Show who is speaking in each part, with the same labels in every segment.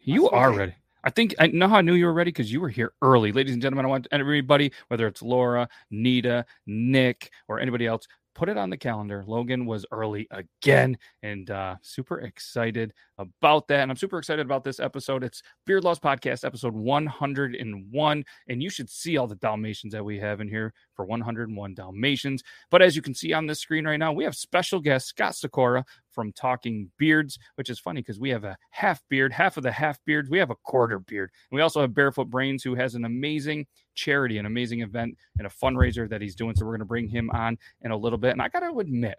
Speaker 1: You
Speaker 2: suppose
Speaker 1: are ready. I think I know how I knew you were ready because you were here early. Ladies and gentlemen, I want everybody, whether it's Laura, Nita, Nick, or anybody else, put it on the calendar. Logan was early again and uh, super excited about that. And I'm super excited about this episode. It's Beard Laws Podcast, episode 101. And you should see all the Dalmatians that we have in here for 101 Dalmatians. But as you can see on this screen right now, we have special guest Scott Sykora from Talking Beards, which is funny because we have a half beard, half of the half beards, we have a quarter beard. And we also have Barefoot Brains, who has an amazing charity, an amazing event, and a fundraiser that he's doing. So we're going to bring him on in a little bit. And I got to admit,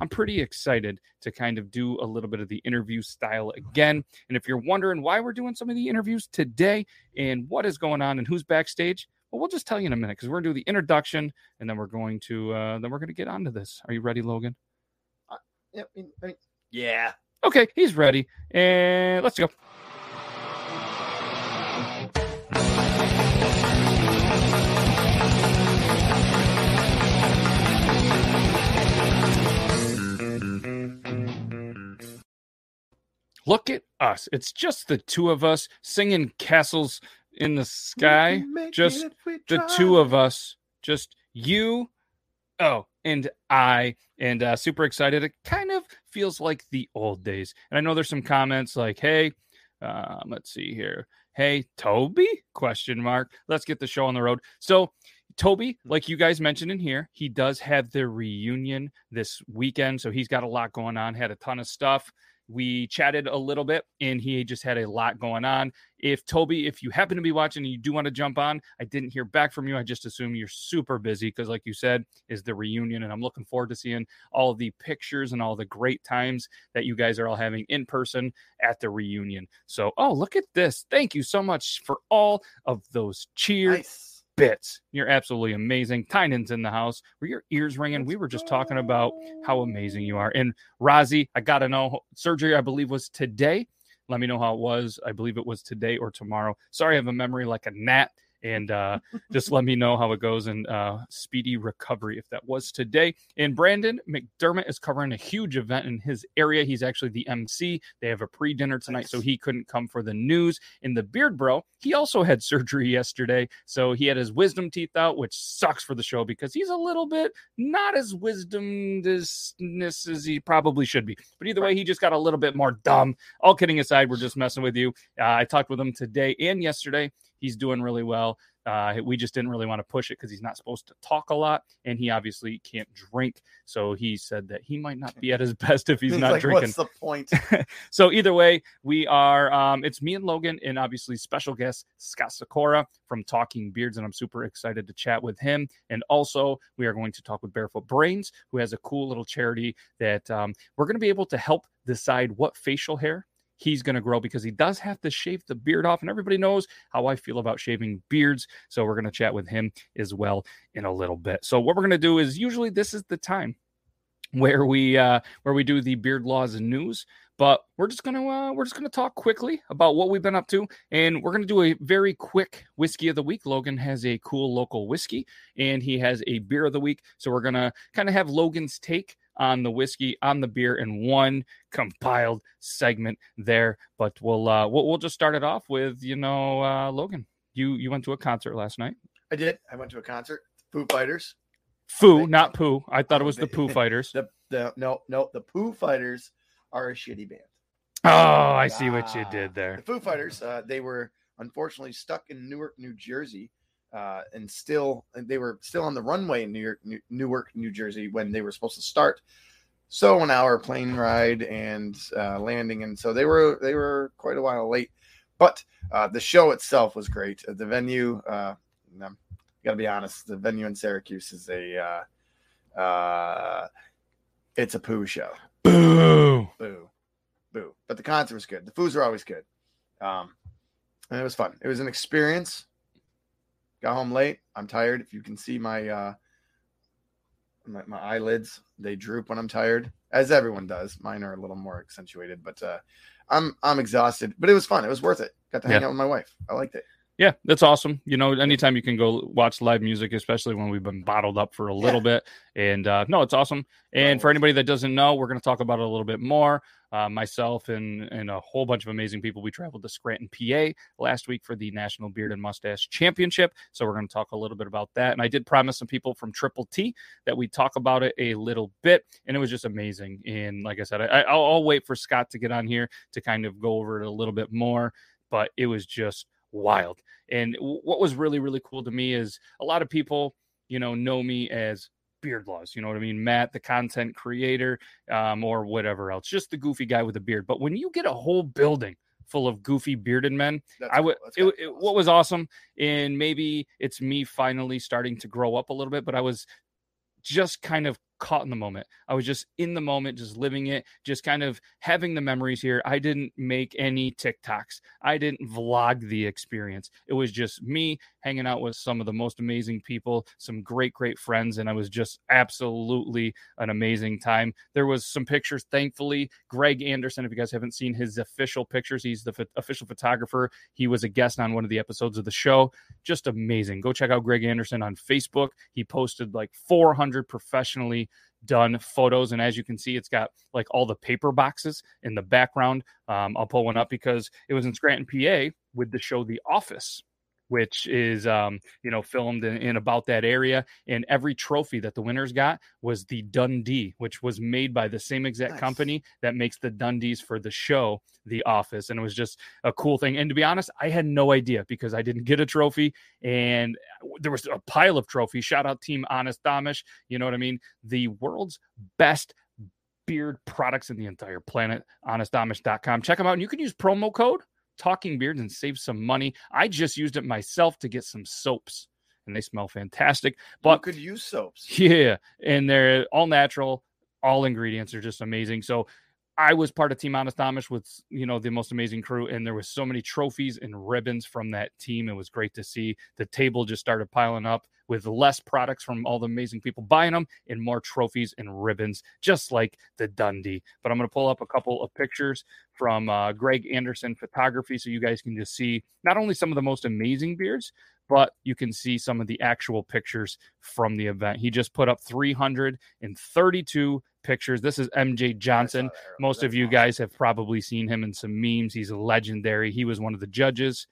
Speaker 1: I'm pretty excited to kind of do a little bit of the interview style again. And if you're wondering why we're doing some of the interviews today and what is going on and who's backstage, well, we'll just tell you in a minute because we're going to do the introduction and then we're going to uh, then we're going to get onto this. Are you ready, Logan?
Speaker 2: Yeah, I mean, yeah.
Speaker 1: Okay, he's ready, and let's go. Look at us. It's just the two of us singing castles in the sky. Just
Speaker 2: it if we
Speaker 1: the two of us. Just you, oh, and I. And uh, super excited. It kind of feels like the old days. And I know there's some comments like, hey, um, let's see here. Hey, Toby? Question mark. Let's get the show on the road. So Toby, like you guys mentioned in here, he does have the reunion this weekend. So he's got a lot going on, had a ton of stuff. We chatted a little bit and he just had a lot going on. If Toby, if you happen to be watching and you do want to jump on, I didn't hear back from you. I just assume you're super busy because, like you said, is the reunion. And I'm looking forward to seeing all the pictures and all the great times that you guys are all having in person at the reunion. So, oh, look at this. Thank you so much for all of those cheers
Speaker 2: Nice.
Speaker 1: Bits. You're absolutely amazing. Tynan's in the house. Were your ears ringing? we were just talking about how amazing you are. And Rozzy, I got to know surgery, I believe, was today. Let me know how it was. I believe it was today or tomorrow. Sorry, I have a memory like a gnat. And uh, just let me know how it goes and uh, speedy recovery if that was today. And Brandon McDermott is covering a huge event in his area. He's actually the MC. They have a pre dinner tonight, so he couldn't come for the news. In the Beard Bro, he also had surgery yesterday. So he had his wisdom teeth out, which sucks for the show because he's a little bit not as wisdom as he probably should be. But either way, he just got a little bit more dumb. All kidding aside, we're just messing with you. Uh, I talked with him today and yesterday. He's doing really well. Uh, we just didn't really want to push it because he's not supposed to talk a lot, and he obviously can't drink. So he said that he might not be at his best if he's
Speaker 2: It's
Speaker 1: not
Speaker 2: like,
Speaker 1: drinking.
Speaker 2: What's the point?
Speaker 1: so either way, we are. Um, it's me and Logan, and obviously special guest Scott Sykora from Talking Beards, and I'm super excited to chat with him. And also, we are going to talk with Barefoot Brains, who has a cool little charity that um, we're going to be able to help decide what facial hair he's going to grow because he does have to shave the beard off. And everybody knows how I feel about shaving beards. So we're going to chat with him as well in a little bit. So what we're going to do is usually this is the time where we uh where we do the beard laws and news but we're just gonna uh, we're just gonna talk quickly about what we've been up to and we're gonna do a very quick whiskey of the week logan has a cool local whiskey and he has a beer of the week so we're gonna kind of have logan's take on the whiskey on the beer in one compiled segment there but we'll uh we'll, we'll just start it off with you know uh logan you you went to a concert last night
Speaker 2: I did. I went to a concert. Foo Fighters.
Speaker 1: foo not poo i thought it was the poo fighters
Speaker 2: The the no no the Poo Fighters are a shitty band.
Speaker 1: oh i see what you did there.
Speaker 2: The Foo Fighters, uh, they were unfortunately stuck in Newark, New Jersey, uh, and still and they were still on the runway in New York, New, Newark, New Jersey when they were supposed to start. So an hour plane ride and uh, landing, and so they were they were quite a while late. But uh, the show itself was great. Uh, The venue, uh, um, gotta be honest, the venue in Syracuse is a uh, uh, it's a poo show
Speaker 1: boo
Speaker 2: boo, boo. But the concert was good. The foods were always good, um, and it was fun. It was an experience. Got home late. I'm tired. If you can see my uh, my, my eyelids, they droop when I'm tired, as everyone does. Mine are a little more accentuated, but uh, I'm I'm exhausted. But it was fun. It was worth it. Got to hang
Speaker 1: Yeah.
Speaker 2: out with my wife. I liked it.
Speaker 1: Yeah, that's awesome. You know, anytime you can go watch live music, especially when we've been bottled up for a little bit. And uh, no, it's awesome. And for anybody that doesn't know, we're going to talk about it a little bit more. Uh, myself and and a whole bunch of amazing people. We traveled to Scranton, PA last week for the National Beard and Mustache Championship. So we're going to talk a little bit about that. And I did promise some people from Triple T that we talk about it a little bit, and it was just amazing. And like I said, I, I'll, I'll wait for Scott to get on here to kind of go over it a little bit more. But it was just wild. And what was really, really cool to me is a lot of people, you know, know me as Beard Laws. You know what I mean? Matt, the content creator, um, or whatever else, just the goofy guy with a beard. But when you get a whole building full of goofy bearded men,
Speaker 2: That's
Speaker 1: I would.
Speaker 2: cool.
Speaker 1: It, it- what was awesome, and maybe it's me finally starting to grow up a little bit, but I was just kind of caught in the moment. I was just in the moment, just living it, just kind of having the memories here. I didn't make any TikToks. I didn't vlog the experience. It was just me hanging out with some of the most amazing people, some great, great friends, and I was just absolutely an amazing time. There was some pictures, thankfully. Greg Anderson, if you guys haven't seen his official pictures, he's the ph- official photographer. He was a guest on one of the episodes of the show. Just amazing. Go check out Greg Anderson on Facebook. He posted like 400 professionally done photos and as you can see it's got like all the paper boxes in the background. Um, i'll pull one up because it was in scranton pa with the show the office which is um, you know filmed in, in about that area and every trophy that the winners got was the dundie which was made by the same exact
Speaker 2: Nice.
Speaker 1: company that makes the dundies for the show the office and it was just a cool thing and to be honest i had no idea because i didn't get a trophy and there was a pile of trophies shout out team honest Amish you know what i mean the world's best beard products in the entire planet honestamish.com check them out and you can use promo code talking beards and save some money i just used it myself to get some soaps and they smell fantastic
Speaker 2: you
Speaker 1: but
Speaker 2: could use soaps.
Speaker 1: yeah, and they're all natural. All ingredients are just amazing. So I was part of Team Honest Amish with you know the most amazing crew, and there was so many trophies and ribbons from that team. It was great to see. The table just started piling up with less products from all the amazing people buying them, and more trophies and ribbons, just like the Dundie. But I'm going to pull up a couple of pictures from uh, Greg Anderson Photography, so you guys can just see not only some of the most amazing beards, but you can see some of the actual pictures from the event. He just put up 332 pictures. This is MJ Johnson.
Speaker 2: I saw that earlier.
Speaker 1: Most of you guys have probably seen him in some memes. He's legendary. He was one of the judges.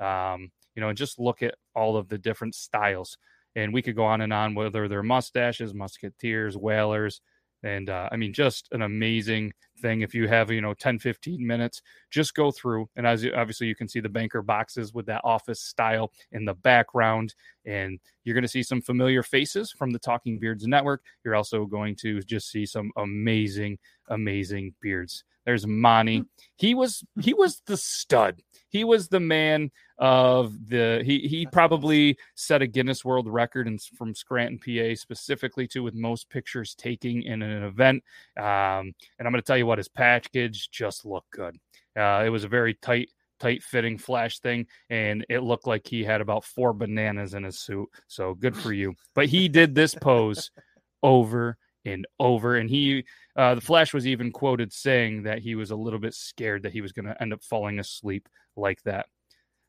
Speaker 1: Um, you know, and just look at all of the different styles. And we could go on and on, whether they're mustaches, musketeers, whalers. And uh, I mean, just an amazing thing. If you have, you know, 10, 15 minutes, just go through. And as you, obviously, you can see the banker boxes with that office style in the background. And you're going to see some familiar faces from the Talking Beards Network. You're also going to just see some amazing, amazing beards. There's Monty. He was he was the stud. He was the man of the he he probably set a Guinness World Record and from Scranton, PA, specifically too with most pictures taking in an event. Um, and I'm going to tell you what his package just looked good. Uh, it was a very tight, tight fitting flash thing, and it looked like he had about four bananas in his suit. So good for you. But he did this pose over and over, and he, uh, the Flash was even quoted saying that he was a little bit scared that he was going to end up falling asleep like that.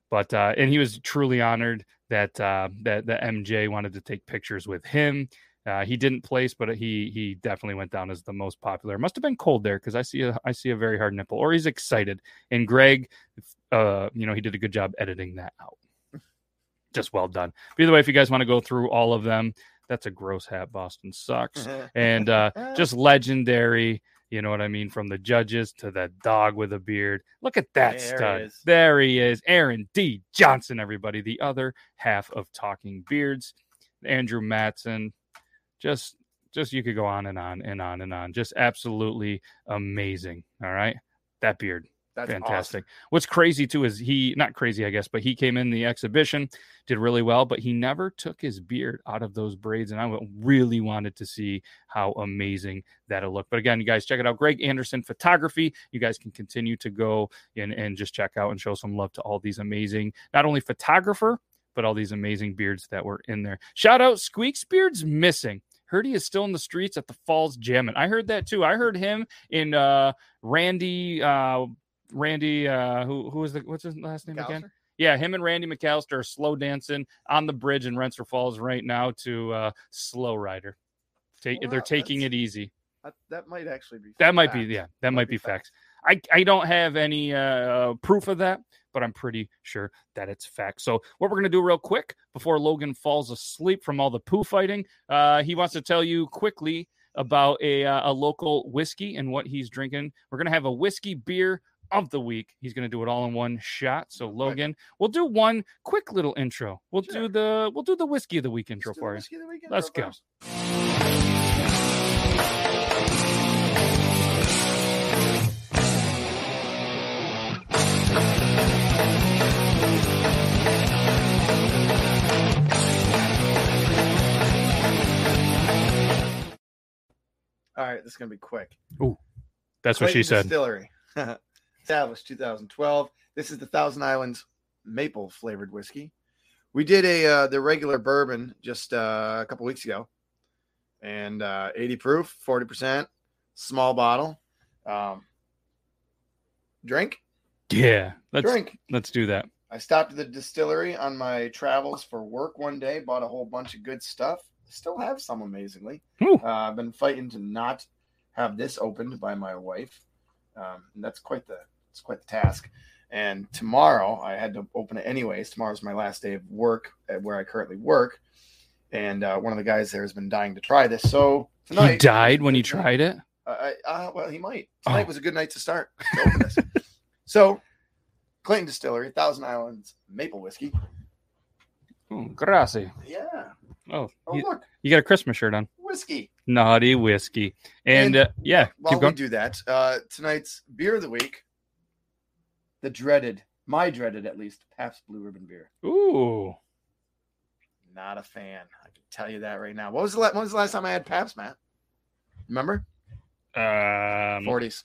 Speaker 1: But uh, and he was truly honored that uh, that the MJ wanted to take pictures with him. Uh, he didn't place, but he he definitely went down as the most popular. Must have been cold there because I see a I see a very hard nipple, or he's excited. And Greg, uh, you know, he did a good job editing that out. Just well done. But either way, if you guys want to go through all of them, that's a gross hat. Boston sucks, and uh, just legendary. You know what I mean? From the judges to the dog with a beard. Look at that
Speaker 2: There
Speaker 1: stud.
Speaker 2: is.
Speaker 1: There he is. Aaron D. Johnson, everybody. The other half of Talking Beards. Andrew Matson. Just just you could go on and on and on and on. Just absolutely amazing. All right. That beard.
Speaker 2: That's
Speaker 1: Fantastic. What's crazy too is he not crazy, I guess, but he came in the exhibition, did really well, but he never took his beard out of those braids. And I really wanted to see how amazing that'll look. But again, you guys check it out. Greg Anderson Photography. You guys can continue to go and, and just check out and show some love to all these amazing, not only photographer, but all these amazing beards that were in there. Shout out Squeaks Beard's missing. Heard he is still in the streets at the Falls jamming. I heard that too. I heard him in uh Randy uh Randy uh who who is the what's his last name again? Yeah, him and Randy McAllister are slow dancing on the bridge in Rensselaer Falls right now to uh Slow Rider. Take,
Speaker 2: Wow,
Speaker 1: they're taking it easy.
Speaker 2: That, that might actually be.
Speaker 1: That might be yeah, that might be facts. I I don't have any uh proof of that, but I'm pretty sure that it's fact. So what we're gonna do real quick before Logan falls asleep from all the poo fighting, uh, he wants to tell you quickly about a uh, a local whiskey and what he's drinking. We're gonna have a whiskey beer of the week. He's gonna do it all in one shot. So Logan, we'll do one quick little intro. We'll
Speaker 2: Sure.
Speaker 1: do the we'll do the whiskey of the week intro for you.
Speaker 2: whiskey of the weekend
Speaker 1: Let's go.
Speaker 2: first. All right, this is gonna be quick.
Speaker 1: Ooh, that's what she said.
Speaker 2: Distillery, established 2012. This is the Thousand Islands maple flavored whiskey. We did a uh, the regular bourbon just uh, a couple weeks ago, and uh, 80 proof, 40 percent, small bottle. Um, drink,
Speaker 1: Yeah, let's
Speaker 2: drink.
Speaker 1: let's do that.
Speaker 2: I stopped at the distillery on my travels for work one day, bought a whole bunch of good stuff. Still have some amazingly. Uh, I've been fighting to not have this opened by my wife. Um, and that's quite the it's quite the task. And tomorrow I had to open it anyways. Tomorrow's my last day of work at where I currently work. And uh, one of the guys there has been dying to try this. So tonight
Speaker 1: He died when he tried it.
Speaker 2: uh, I, uh, well, he might. Tonight
Speaker 1: Oh.
Speaker 2: was a good night to start. To open this. so, Clayton Distillery, Thousand Islands Maple Whiskey.
Speaker 1: Oh, grassy.
Speaker 2: Yeah.
Speaker 1: Oh,
Speaker 2: Oh,
Speaker 1: you,
Speaker 2: look,
Speaker 1: you got a Christmas shirt on.
Speaker 2: whiskey.
Speaker 1: Naughty whiskey. And,
Speaker 2: And
Speaker 1: uh, yeah,
Speaker 2: While
Speaker 1: keep
Speaker 2: we
Speaker 1: going.
Speaker 2: do that, uh, tonight's beer of the week, the dreaded, my dreaded at least, Pabst Blue Ribbon beer.
Speaker 1: Ooh.
Speaker 2: Not a fan. I can tell you that right now. What was the, la- when was the last time I had Pabst, Matt? Remember?
Speaker 1: Um,
Speaker 2: 40s.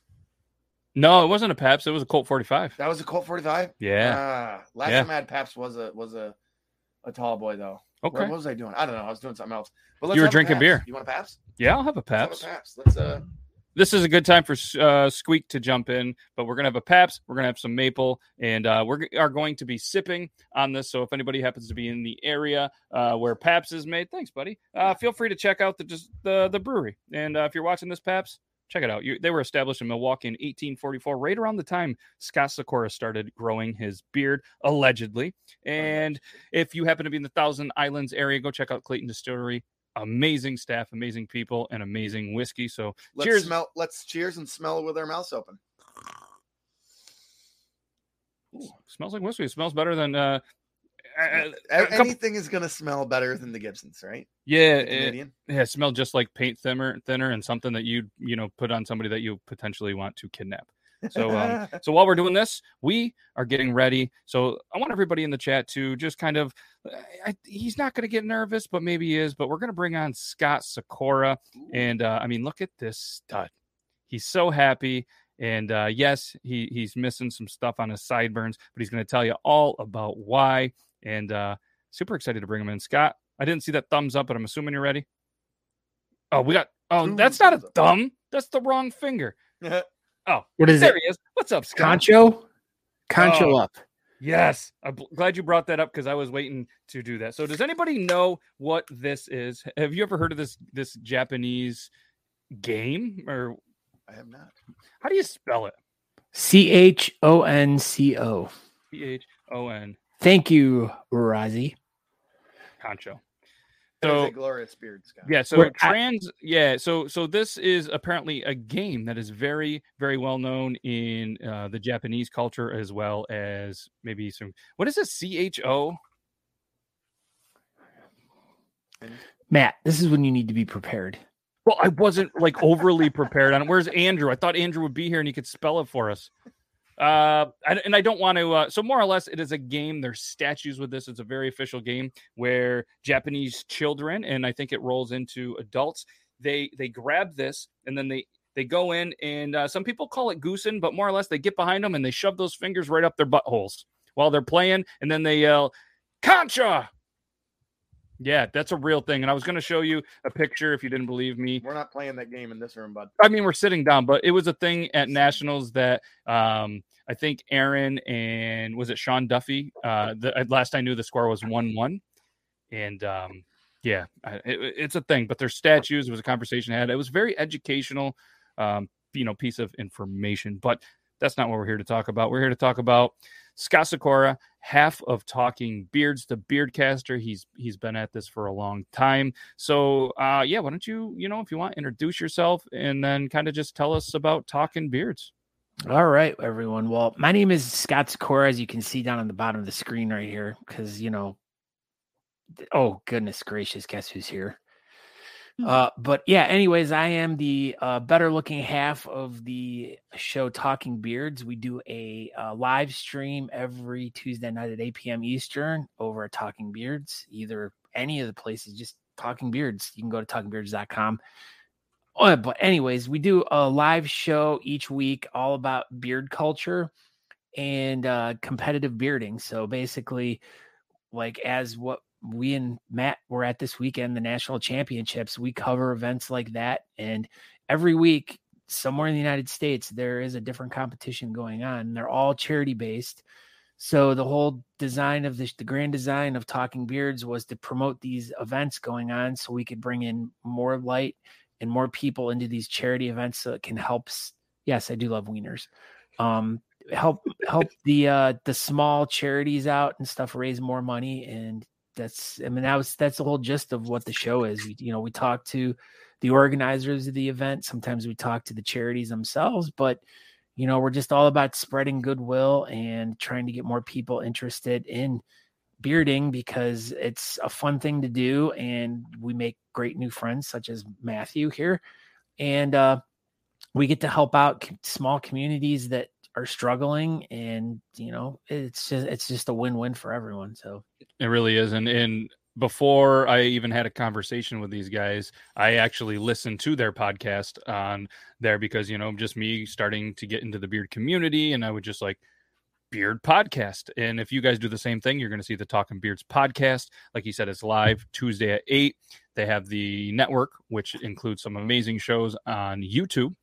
Speaker 1: no, it wasn't a Pabst. It was a Colt 45.
Speaker 2: That was a Colt 45?
Speaker 1: Yeah.
Speaker 2: Ah, last
Speaker 1: Yeah.
Speaker 2: time I had Pabst was a was a, a tall boy though.
Speaker 1: Okay.
Speaker 2: What, what was I doing? I don't know. I was doing something else. But
Speaker 1: You were drinking beer.
Speaker 2: You want a Pabst?
Speaker 1: Yeah, I'll have a
Speaker 2: Let's have a
Speaker 1: Pabst.
Speaker 2: Pabst. Let's uh
Speaker 1: This is a good time for uh, Squeak to jump in, but we're going to have a Pabst. We're going to have some maple, and uh, we are going to be sipping on this. So if anybody happens to be in the area uh, where Pabst is made, thanks, buddy. Uh, feel free to check out the just the, the brewery. And uh, if you're watching this Pabst, check it out. You, they were established in Milwaukee in 1844, right around the time Scott Sykora started growing his beard, allegedly. And if you happen to be in the Thousand Islands area, go check out Clayton Distillery. Amazing staff, amazing people, and amazing whiskey. So
Speaker 2: let's
Speaker 1: cheers.
Speaker 2: smell let's cheers and smell it with our mouths open.
Speaker 1: Ooh, smells like whiskey. It smells better than uh, uh,
Speaker 2: A-
Speaker 1: a couple-
Speaker 2: Anything is gonna smell better than the Gibsons, right?
Speaker 1: yeah, it, yeah, it smelled just like paint thinner, thinner, and something that you you know put on somebody that you potentially want to kidnap. So, um, so while we're doing this, we are getting ready. So I want everybody in the chat to just kind of, I, he's not going to get nervous, but maybe he is. But we're going to bring on Scott Sykora, and uh, I mean, look at this stud. He's so happy. And uh, yes, he he's missing some stuff on his sideburns, but he's going to tell you all about why. And uh, super excited to bring him in. Scott, I didn't see that thumbs up, but I'm assuming you're ready. Oh, we got. Oh, that's not a thumb. That's the wrong finger. Oh,
Speaker 3: What is
Speaker 1: there
Speaker 3: it?
Speaker 1: he is. What's up, Scott?
Speaker 3: Concho? Concho
Speaker 1: Oh.
Speaker 3: up.
Speaker 1: Yes, I'm glad you brought that up because I was waiting to do that. So, does anybody know what this is? Have you ever heard of this this Japanese game, or
Speaker 2: I have not.
Speaker 1: how do you spell it?
Speaker 3: C H O N C O.
Speaker 1: C H O N.
Speaker 3: Thank you, Razi.
Speaker 1: Concho.
Speaker 2: That is
Speaker 1: So
Speaker 2: a glorious beard, Scott.
Speaker 1: yeah, so
Speaker 3: We're at-
Speaker 1: trans yeah, so so this is apparently a game that is very very well known in uh, the Japanese culture as well as maybe some what is this C H O?
Speaker 3: Matt, this is when you need to be prepared.
Speaker 1: Well, I wasn't like overly prepared on it. Where's Andrew? I thought Andrew would be here and he could spell it for us. Uh, and I don't want to. Uh, so more or less, it is a game. There's statues with this. It's a very official game where Japanese children, and I think it rolls into adults. They they grab this and then they they go in and uh, some people call it goosing, but more or less they get behind them and they shove those fingers right up their buttholes while they're playing, and then they yell, "Concha!" Yeah, that's a real thing. And I was going to show you a picture if you didn't believe me.
Speaker 2: We're not playing that game in this room, bud.
Speaker 1: I mean, we're sitting down, but it was a thing at nationals that um, I think Aaron and was it Sean Duffy? Uh, the last I knew the score was one one, and um, yeah, it, it's a thing. But there's statues. It was a conversation I had. It was very educational, um, you know, piece of information. But that's not what we're here to talk about. We're here to talk about Scott Sykora, half of Talking Beards, the Beardcaster. He's he's been at this for a long time. So uh yeah, why don't you, you know, if you want, introduce yourself and then kind of just tell us about Talking Beards.
Speaker 3: All right, everyone. Well, my name is Scott Sykora, as you can see down on the bottom of the screen right here, because you know, oh goodness gracious, guess who's here? Uh, but yeah, anyways, I am the uh, better looking half of the show Talking Beards. We do a uh, live stream every Tuesday night at 8 p.m. Eastern over at Talking Beards, either any of the places, just Talking Beards. You can go to talkingbeards.com. Oh, but anyways, we do a live show each week all about beard culture and uh, competitive bearding. So basically, like as what we and Matt were at this weekend, the national championships, we cover events like that. And every week, somewhere in the United States, there is a different competition going on. They're all charity based. So the whole design of this, the grand design of Talking Beards was to promote these events going on so we could bring in more light and more people into these charity events so it can help yes i do love wieners um help help the uh the small charities out and stuff raise more money and that's i mean that was that's the whole gist of what the show is. You know we talk to the organizers of the event. Sometimes we talk to the charities themselves but you know we're just all about spreading goodwill and trying to get more people interested in bearding because it's a fun thing to do and we make great new friends such as Matthew here. And uh we get to help out small communities that are struggling and you know it's just it's just a win-win for everyone so
Speaker 1: It really is. And and before I even had a conversation with these guys, I actually listened to their podcast on there because, you know, just me starting to get into the beard community and I would just like beard podcast. And if you guys do the same thing, you're going to see the Talking Beards podcast. Like you said, it's live Tuesday at 8. They have the network, which includes some amazing shows on YouTube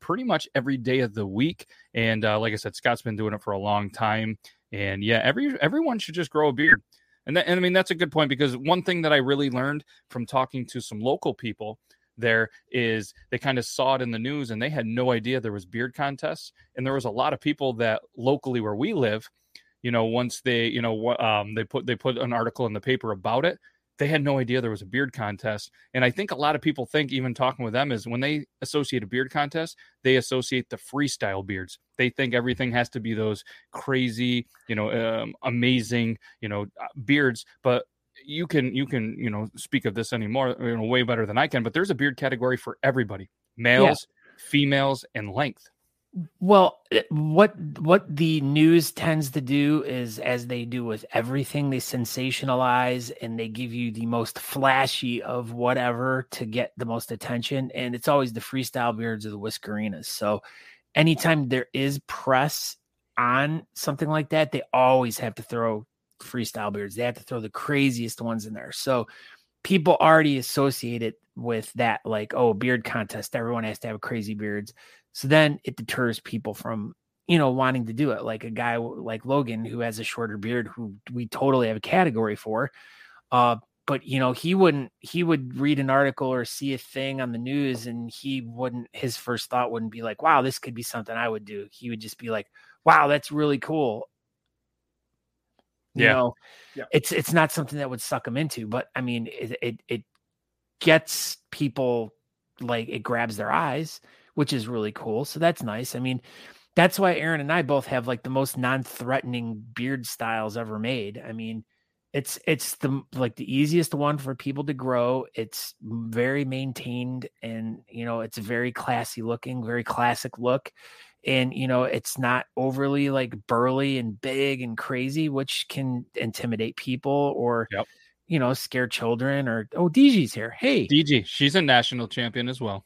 Speaker 1: pretty much every day of the week. And uh, like I said, Scott's been doing it for a long time. And yeah, every everyone should just grow a beard. And, that, and I mean, that's a good point because one thing that I really learned from talking to some local people there is they kind of saw it in the news and they had no idea there was beard contests. And there was a lot of people that locally where we live, you know, once they, you know, um, they put they put an article in the paper about it, they had no idea there was a beard contest. And I think a lot of people think, even talking with them, is when they associate a beard contest, they associate the freestyle beards. They think everything has to be those crazy, you know, um, amazing, you know, uh, beards. But you can you can you know speak of this anymore, you know, way better than I can. But there's a beard category for everybody: males, females, and length.
Speaker 3: Well, eh, what what the news tends to do is, as they do with everything, they sensationalize and they give you the most flashy of whatever to get the most attention, and it's always the freestyle beards or the whiskerinas. So, anytime there is press on something like that, they always have to throw freestyle beards. They have to throw the craziest ones in there. So people already associate it with that, like, oh, beard contest. Everyone has to have crazy beards. So then it deters people from, you know, wanting to do it. Like a guy like Logan who has a shorter beard, who we totally have a category for. Uh, but you know he wouldn't he would read an article or see a thing on the news and he wouldn't his first thought wouldn't be like wow this could be something i would do he would just be like wow that's really cool you
Speaker 1: Yeah.
Speaker 3: know
Speaker 2: Yeah.
Speaker 3: it's it's not something that would suck him into but i mean it, it it gets people like it grabs their eyes which is really cool so that's nice i mean that's why aaron and i both have like the most non-threatening beard styles ever made i mean it's it's the like the easiest one for people to grow it's very maintained and you know it's very classy looking very classic look and you know it's not overly like burly and big and crazy which can intimidate people or
Speaker 1: Yep.
Speaker 3: you know scare children or oh DG's here hey
Speaker 1: DG, she's a national champion as well.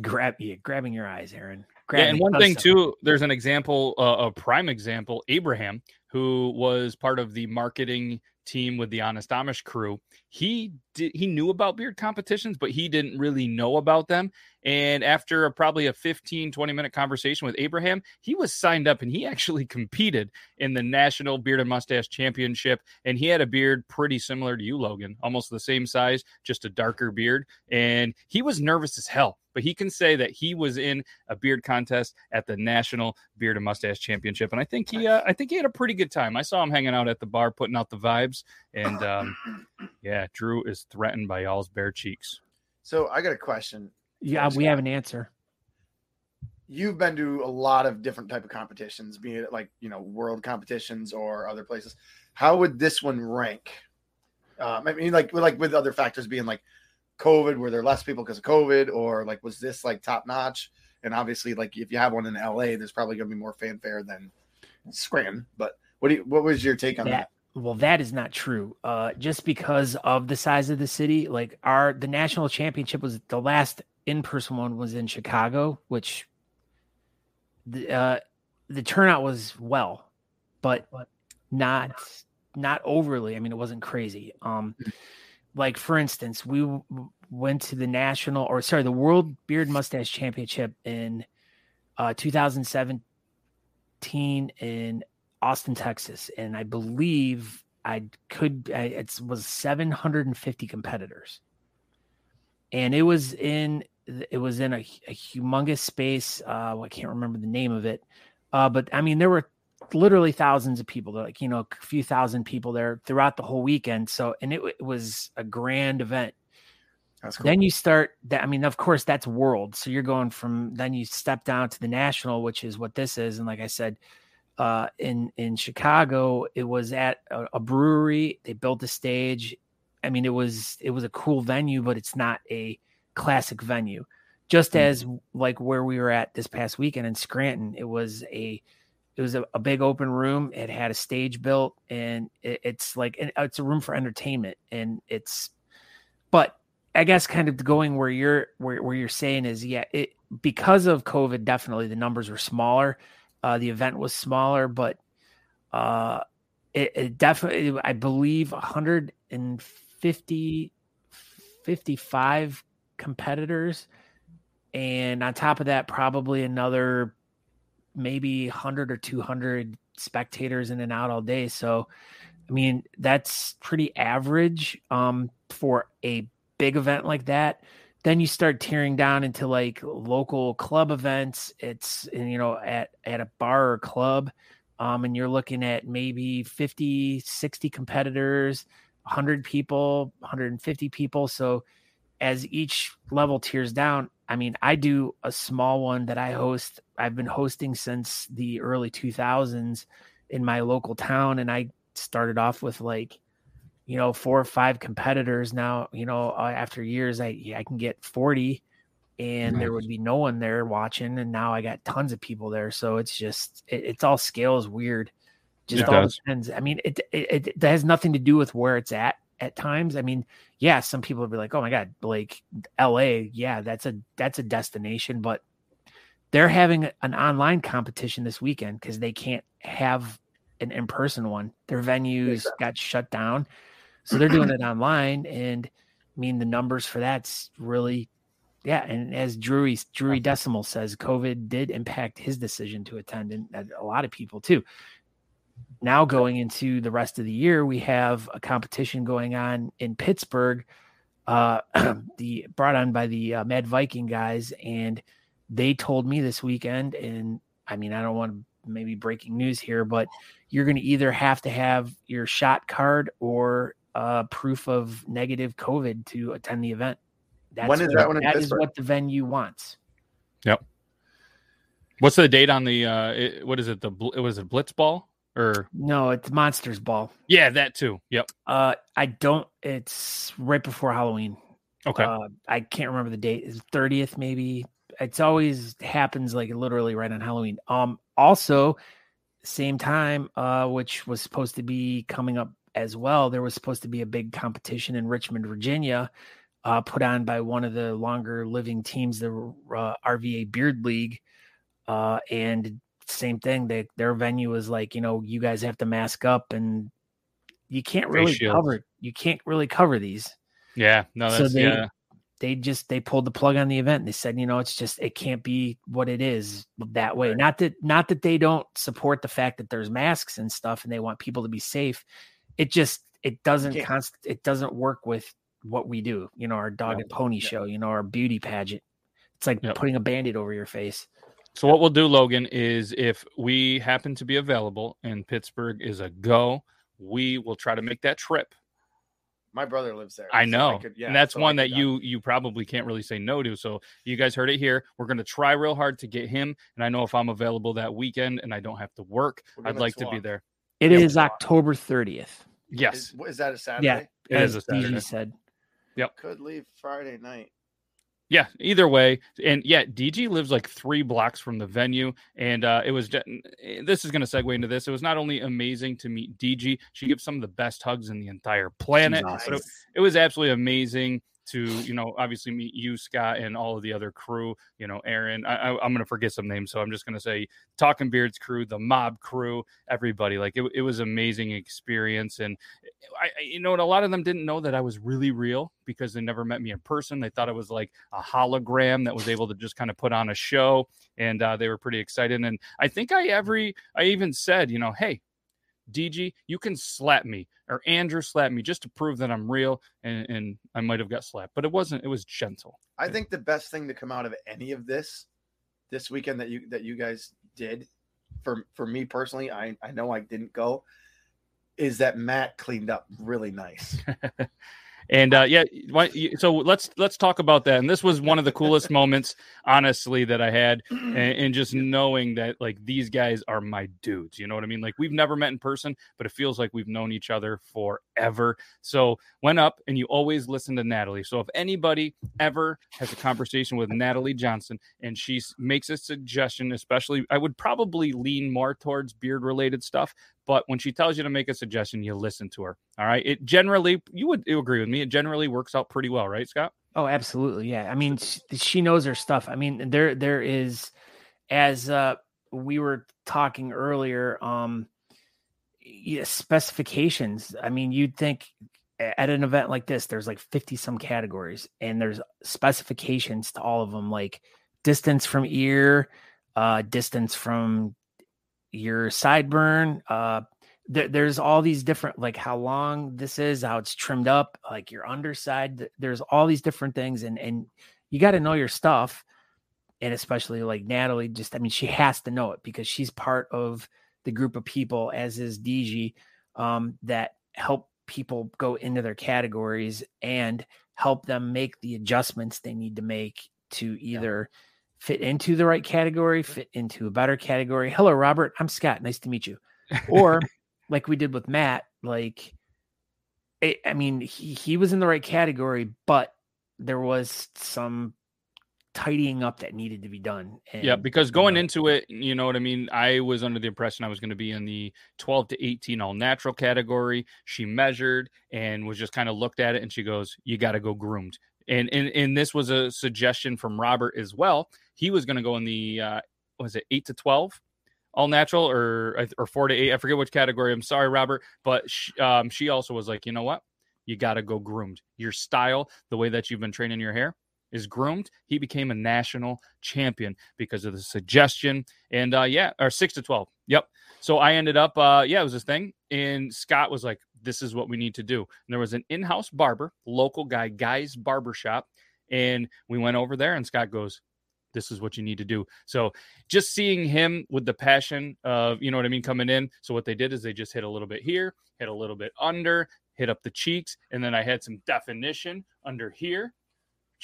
Speaker 3: Grab you grabbing your eyes aaron
Speaker 1: Yeah, and one thing too, there's an example, uh, a prime example, Abraham, who was part of the marketing team with the Honest Amish crew. He he knew about beard competitions, but he didn't really know about them. And after a, probably a 15, 20 minute conversation with Abraham, he was signed up and he actually competed in the National Beard and Mustache Championship. And he had a beard pretty similar to you, Logan, almost the same size, just a darker beard. And he was nervous as hell, but he can say that he was in a beard contest at the National Beard and Mustache Championship, and I think he, uh, I think he had a pretty good time. I saw him hanging out at the bar, putting out the vibes, and um, yeah, Drew is threatened by y'all's bare cheeks.
Speaker 2: So I got a question.
Speaker 3: yeah we have an answer
Speaker 2: You've been to a lot of different type of competitions, be it like you know world competitions or other places. How would this one rank? Um, I mean, like like with other factors being like COVID, were there less people because of COVID, or like was this like top notch? And obviously, like if you have one in LA, there's probably going to be more fanfare than Scranton. But what do you, what was your take on that?
Speaker 3: that well that is not true. Uh just because of the size of the city like our the national championship was the last in-person one was in chicago which the uh the turnout was well but not not overly. I mean it wasn't crazy. Um like for instance we went to the national or sorry the world beard mustache championship in uh 2017 in Austin, Texas, and I believe I could. I, it was 750 competitors, and it was in it was in a, a humongous space. Uh, I can't remember the name of it, uh, but I mean there were literally thousands of people, There, like you know, a few thousand people there throughout the whole weekend. So, and it, it was a grand event.
Speaker 2: That's cool.
Speaker 3: Then you start that. I mean, of course, that's world. So you're going from then you step down to the national, which is what this is. And like I said, uh, in in Chicago, it was at a, a brewery. They built a stage. I mean, it was it was a cool venue, but it's not a classic venue. Just as like where we were at this past weekend in Scranton, it was a it was a, a big open room. It had a stage built, and it, it's like and it's a room for entertainment, and it's. But I guess kind of going where you're where, where you're saying is yeah, it because of COVID, definitely the numbers were smaller. Uh, the event was smaller, but uh, it, it definitely, I believe, 150, 55 competitors. And on top of that, probably another maybe 100 or 200 spectators in and out all day. So, I mean, that's pretty average um, for a big event like that then you start tearing down into like local club events. It's you know at at a bar or club um and you're looking at maybe 50 60 competitors 100 people 150 people. So as each level tears down i mean i do a small one that i host. I've been hosting since the early 2000s in my local town and i started off with like you know four or five competitors now you know uh, after years i i can get 40 and there would be no one there watching and now i got tons of people there. So it's just it, it's all scales weird. Just
Speaker 1: It
Speaker 3: all
Speaker 1: does.
Speaker 3: depends. I mean it, it it has nothing to do with where it's at at times. I mean yeah some people would be like oh my god like la yeah that's a that's a destination but they're having an online competition this weekend because they can't have an in-person one. Their venues got shut down, so they're doing it online. And I mean, the numbers for that's really, yeah. And as Drury Drury Decimal says, COVID did impact his decision to attend, and a lot of people too. Now going into the rest of the year, we have a competition going on in Pittsburgh, uh, the brought on by the uh, Mad Viking guys, and they told me this weekend, and I mean, I don't want to maybe breaking news here, but you're going to either have to have your shot card or uh, proof of negative COVID to attend the event.
Speaker 2: That's when is what, that one?
Speaker 3: That is what the venue wants.
Speaker 1: Yep. What's the date on the? uh it, What is it? The it was it Blitz Ball or
Speaker 3: no? It's Monsters Ball.
Speaker 1: Yeah, that too. Yep.
Speaker 3: Uh, I don't. It's right before Halloween.
Speaker 1: Okay.
Speaker 3: Uh, I can't remember the date. Is thirtieth maybe? It's always happens like literally right on Halloween. Um. Also, same time, uh, which was supposed to be coming up as well. There was supposed to be a big competition in Richmond, Virginia, uh, put on by one of the longer living teams, the uh, RVA Beard League. Uh, and same thing, they, their venue was like, you know, you guys have to mask up and you can't really cover, you can't really cover these.
Speaker 1: Yeah, no, that's, so they, yeah.
Speaker 3: They just they pulled the plug on the event. They said, you know, it's just it can't be what it is that way. Not that not that they don't support the fact that there's masks and stuff and they want people to be safe it just it doesn't const it doesn't work with what we do you know our dog yeah. and pony yeah. show you know our beauty pageant it's like yep. putting a band-aid over your face
Speaker 1: so what we'll do logan is if we happen to be available and pittsburgh is a go we will try to make that trip
Speaker 2: my brother lives there.
Speaker 1: I know, so I could, yeah, and that's so one that uh, you you probably can't really say no to. So you guys heard it here. We're going to try real hard to get him, and I know if I'm available that weekend and I don't have to work, I'd like to be there.
Speaker 3: It yep. is October 30th.
Speaker 1: Yes.
Speaker 2: Is, is, that a Saturday?
Speaker 3: Yeah, it as is a Saturday. said.
Speaker 1: Yep.
Speaker 2: Could leave Friday night.
Speaker 1: Yeah, either way. And yeah, DG lives like three blocks from the venue. And uh, it was, this is going to segue into this. It was not only amazing to meet DG, she gives some of the best hugs in the entire planet. Nice. But it, it was absolutely amazing to you know obviously meet you scott and all of the other crew you know aaron. I, am going to forget some names so i'm just going to say talking beards crew the mob crew everybody. Like it, it was amazing experience and I, you know and a lot of them didn't know that i was really real because they never met me in person. They thought it was like a hologram that was able to just kind of put on a show and uh, they were pretty excited and i think i every i even said you know hey DG, you can slap me or Andrew slap me just to prove that I'm real and, and I might have got slapped, but it wasn't, it was gentle.
Speaker 2: I think the best thing to come out of any of this this weekend that you that you guys did for for me personally, I, I know I didn't go, is that Matt cleaned up really nice.
Speaker 1: And uh, yeah, so let's let's talk about that. And this was one of the coolest moments, honestly, that I had, and, and, just knowing that like these guys are my dudes. You know what I mean? Like we've never met in person, but it feels like we've known each other forever. So went up, and you always listen to Natalie. So if anybody ever has a conversation with Natalie Johnson and she makes a suggestion, especially, I would probably lean more towards beard related stuff. But when she tells you to make a suggestion, you listen to her. All right. It generally, you would you agree with me. It generally works out pretty well, right, Scott?
Speaker 3: Oh, absolutely. Yeah. I mean, she, she knows her stuff. I mean, there there is, as uh, we were talking earlier, um, yeah, specifications. I mean, you'd think at an event like this, there's like 50 some categories and there's specifications to all of them, like distance from ear, uh, distance from your sideburn, uh, there's all these different like how long this is how it's trimmed up like your underside there's all these different things and and you got to know your stuff and especially like natalie just i mean she has to know it because she's part of the group of people as is dg um, that help people go into their categories and help them make the adjustments they need to make to either yeah. fit into the right category fit into a better category. Hello robert. I'm scott. Nice to meet you. Or like we did with Matt, like it, I mean, he, he was in the right category, but there was some tidying up that needed to be done.
Speaker 1: And, yeah, because going you know, into it, you know what I mean? I was under the impression I was going to be in the 12 to 18 all natural category. She measured and was just kind of looked at it and she goes, You got to go groomed. and and and this was a suggestion from Robert as well. He was going to go in the uh, was it eight to twelve, all natural or or four to eight. I forget which category. I'm sorry, Robert, but she, um, she also was like, you know what, you got to go groomed. Your style, the way that you've been training your hair, is groomed. He became a national champion because of the suggestion. And uh, yeah, or six to twelve. Yep. So I ended up, uh, yeah, it was this thing. And Scott was like, this is what we need to do. And there was an in-house barber, local guy, guy's barbershop. And we went over there and Scott goes, this is what you need to do. So just seeing him with the passion of, you know what I mean, coming in. So what they did is they just hit a little bit here, hit a little bit under, hit up the cheeks, and then I had some definition under here.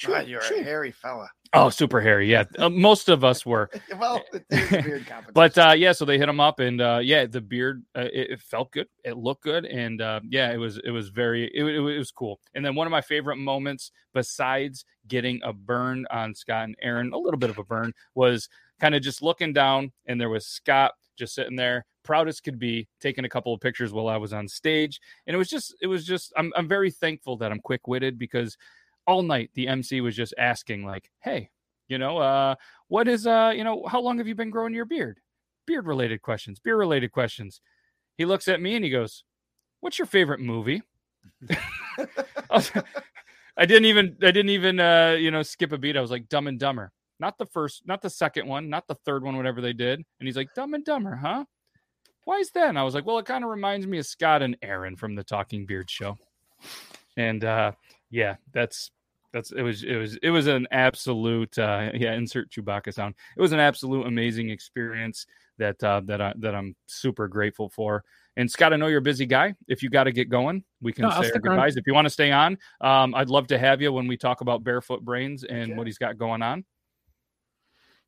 Speaker 2: God, you're a hairy fella.
Speaker 1: Oh, super hairy. Yeah. Uh, most of us were.
Speaker 2: well, it is a beard competition.
Speaker 1: But uh, yeah, so they hit him up, and uh, yeah, the beard uh, it, it felt good, it looked good, and uh, yeah, it was it was very it, it, it was cool. And then one of my favorite moments, besides getting a burn on Scott and Aaron, a little bit of a burn, was kind of just looking down, and there was Scott just sitting there, proud as could be, taking a couple of pictures while I was on stage, and it was just it was just I'm I'm very thankful that I'm quick witted because all night the MC was just asking like, "Hey, you know, uh what is uh, you know, how long have you been growing your beard?" Beard related questions, beer related questions. He looks at me and he goes, "What's your favorite movie?" I, was- I didn't even I didn't even uh, you know, skip a beat. I was like Dumb and Dumber. Not the first, not the second one, not the third one, whatever they did. And he's like, Dumb and Dumber, huh? Why is that? And I was like, well, it kind of reminds me of Scott and Aaron from the Talking Beard show. And uh yeah, that's that's it was it was it was an absolute uh yeah, insert Chewbacca sound. It was an absolute amazing experience that uh that I that I'm super grateful for. And Scott, I know you're a busy guy. If you got to get going, we can
Speaker 3: No,
Speaker 1: say our
Speaker 3: stick around.
Speaker 1: goodbyes. If you want to stay on, um, I'd love to have you when we talk about barefoot brains and
Speaker 2: Okay.
Speaker 1: what he's got going on.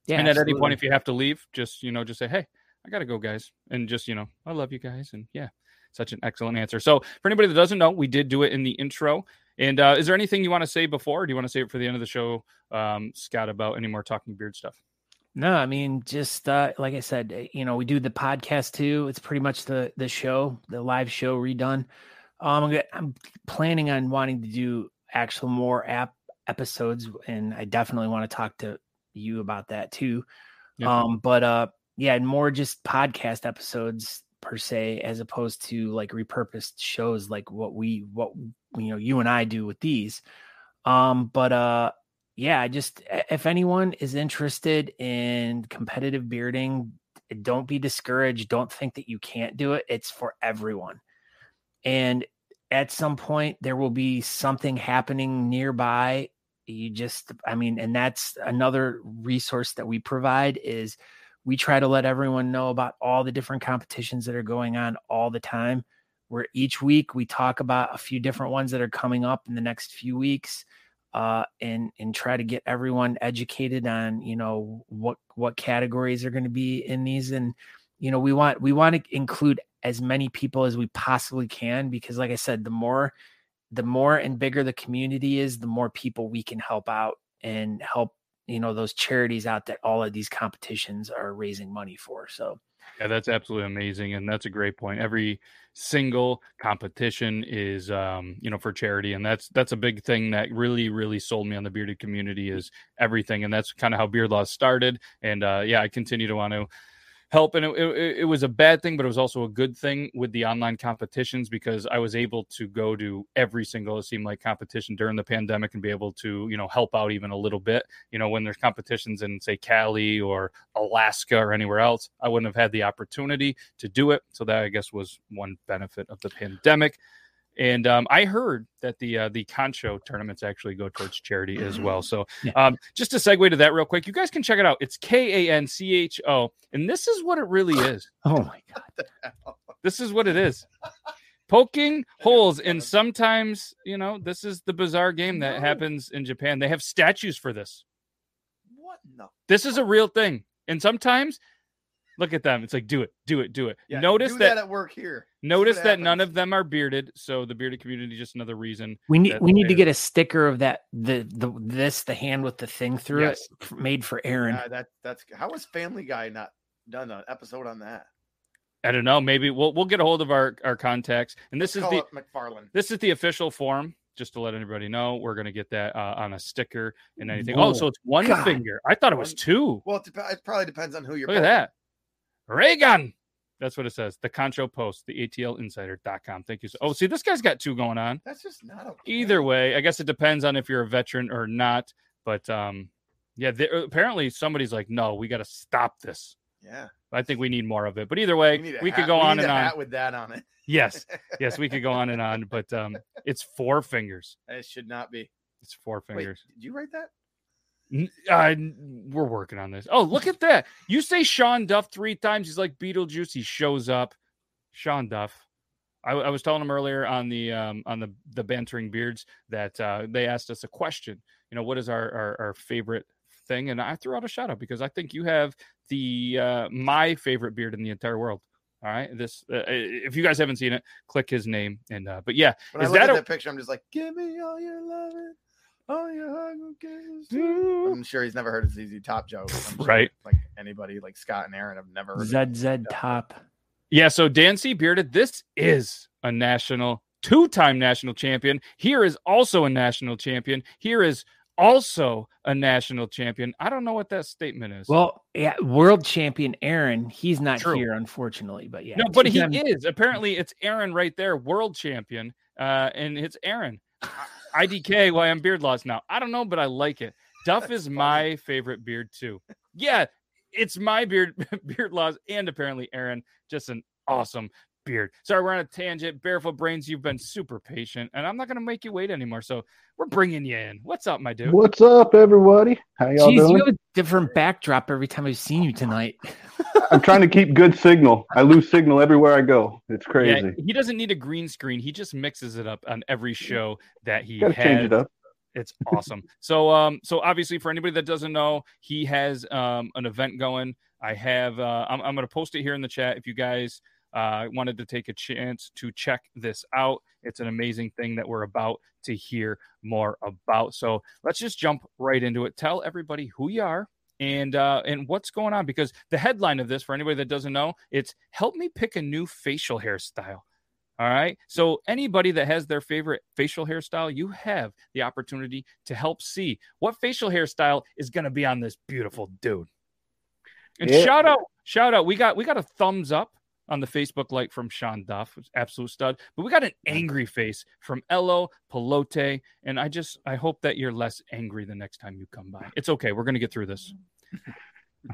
Speaker 3: Yeah,
Speaker 1: and at any point, if you have to leave, just you know, just say, "Hey, I gotta go, guys," and just you know, I love you guys, and yeah, such an excellent answer. So for anybody that doesn't know, we did do it in the intro. And uh, is there anything you want to say before? Or do you want to save it for the end of the show, um, Scott, about any more talking beard stuff?
Speaker 3: No, I mean, just uh, like I said, uh, you know, we do the podcast too. It's pretty much the the show, the live show redone. Um, I'm, gonna- I'm planning on wanting to do actual more app episodes, and I definitely want to talk to you about that too.
Speaker 1: Yeah.
Speaker 3: Um, but uh, yeah, and more just podcast episodes per se, as opposed to like repurposed shows like what we what you know you and I do with these. Um, but uh, yeah, I just if anyone is interested in competitive bearding, don't be discouraged. Don't think that you can't do it. It's for everyone. And at some point there will be something happening nearby. You just I mean, and that's another resource that we provide is we try to let everyone know about all the different competitions that are going on all the time. Where each week we talk about a few different ones that are coming up in the next few weeks uh, and and try to get everyone educated on you know what what categories are going to be in these. And you know we want we want to include as many people as we possibly can because like i said the more the more and bigger the community is the more people we can help out and help you know those charities out that all of these competitions are raising money for. So
Speaker 1: Yeah, that's absolutely amazing, and that's a great point. Every single competition is, um, you know, for charity, and that's that's a big thing that really, really sold me on the bearded community is everything, and that's kind of how Beard Law started. And uh, yeah, I continue to want to help, and it, it, it was a bad thing, but it was also a good thing with the online competitions because I was able to go to every single it seemed like competition during the pandemic and be able to, you know, help out even a little bit. You know, when there's competitions in say Cali or Alaska or anywhere else, I wouldn't have had the opportunity to do it. So that I guess was one benefit of the pandemic. And um, I heard that the uh, the Kancho tournaments actually go towards charity as well. So
Speaker 3: Yeah.
Speaker 1: um, just to segue to that real quick, you guys can check it out. It's K A N C H O, and this is what it really is.
Speaker 3: oh my god
Speaker 1: This is what it is. Poking holes, and sometimes you know this is the bizarre game that
Speaker 2: No.
Speaker 1: happens in Japan. They have statues for this.
Speaker 2: What no?
Speaker 1: This is a real thing, and sometimes look at them. It's like do it, do it, do it.
Speaker 2: Yeah,
Speaker 1: Notice
Speaker 2: do
Speaker 1: that,
Speaker 2: at work here.
Speaker 1: notice
Speaker 2: what
Speaker 1: that none of them are bearded. So the bearded community just another reason.
Speaker 3: we need we need to get a sticker of that the the this the hand with the thing through
Speaker 1: Yes.
Speaker 3: it made for aaron
Speaker 2: Yeah, that that's how was Family Guy not done an episode on that?
Speaker 1: I don't know. Maybe we'll we'll get a hold of our our contacts. And this
Speaker 2: Let's
Speaker 1: is
Speaker 2: call
Speaker 1: the
Speaker 2: it MacFarlane.
Speaker 1: this is the official form just to let everybody know, we're gonna get that uh, on a sticker and anything.
Speaker 3: Whoa,
Speaker 1: oh, so it's one
Speaker 3: God.
Speaker 1: finger. I thought it was two.
Speaker 2: Well, it, dep- it probably depends on who you're.
Speaker 1: Look at that. Reagan. That's what it says. The Kancho Post, the ATLinsider.com. Thank you. So, oh, see, this guy's got two going on.
Speaker 2: That's just not okay.
Speaker 1: Either way, I guess it depends on if you're a veteran or not. But um, yeah, there, apparently somebody's like, no, we got to stop this.
Speaker 2: Yeah.
Speaker 1: I think we need more of it. But either way,
Speaker 2: need a
Speaker 1: we could
Speaker 2: hat-
Speaker 1: go on
Speaker 2: need
Speaker 1: and
Speaker 2: a
Speaker 1: on.
Speaker 2: hat with that on it.
Speaker 1: Yes, yes, we could go on and on. But um, it's four fingers.
Speaker 2: It should not be.
Speaker 1: It's four
Speaker 2: Wait,
Speaker 1: fingers.
Speaker 2: did you write that?
Speaker 1: Uh, we're working on this. Oh, look at that! You say Sean Duff three times. He's like Beetlejuice. He shows up. Sean Duff. I, I was telling him earlier on the um, on the the bantering beards that uh, they asked us a question. You know, what is our, our our favorite thing? And I threw out a shout out because I think you have the uh, my favorite beard in the entire world. All right, this uh, if you guys haven't seen it, click his name and uh, but yeah,
Speaker 2: When
Speaker 1: is
Speaker 2: I look
Speaker 1: that
Speaker 2: at
Speaker 1: a,
Speaker 2: that picture, I'm just like, give me all your loving, all your hugging I'm sure he's never heard a ZZ Top joke. I'm sure,
Speaker 1: Right.
Speaker 2: Like anybody, like Scott and Aaron, have never heard. of
Speaker 3: ZZ Top.
Speaker 1: Yeah, so Dan C. Bearded, this is a national, two time national champion. Here is also a national champion. Here is also a national champion. I don't know what that statement is.
Speaker 3: Well, yeah, world champion Aaron. He's not
Speaker 1: True.
Speaker 3: here, unfortunately, but yeah.
Speaker 1: no, but he
Speaker 3: two-time-
Speaker 1: is. Apparently, it's Aaron right there, world champion. Uh, and it's Aaron. IDK, why I'm beard lost now. I don't know, but I like it. Duff is my favorite beard too. Yeah, it's my beard, beard loss, and apparently Aaron, just an awesome beard. Sorry, we're on a tangent. Barefoot Brains, you've been super patient, and I'm not going to make you wait anymore. So we're bringing you in. What's up, my dude?
Speaker 4: What's up, everybody? How y'all
Speaker 3: Jeez,
Speaker 4: doing?
Speaker 3: you have a different backdrop every time I've seen you tonight.
Speaker 4: I'm trying to keep good signal. I lose signal everywhere I go. It's crazy.
Speaker 1: Yeah, he doesn't need a green screen. He just mixes it up on every show that he
Speaker 4: Got to
Speaker 1: has.
Speaker 4: change it up.
Speaker 1: It's awesome. so um so obviously for anybody that doesn't know, he has um an event going. I have uh I'm, I'm gonna post it here in the chat if you guys uh wanted to take a chance to check this out. It's an amazing thing that we're about to hear more about. So let's just jump right into it. Tell everybody who you are and uh and what's going on because the headline of this for anybody that doesn't know, it's help me pick a new facial hairstyle. All right. So anybody that has their favorite facial hairstyle, you have the opportunity to help see what facial hairstyle is going to be on this beautiful dude. And
Speaker 4: Yeah.
Speaker 1: shout out, shout out. We got we got a thumbs up on the Facebook like from Sean Duff, absolute stud. But we got an angry face from Elo Pelote, and I just I hope that you're less angry the next time you come by. It's okay. We're gonna get through this.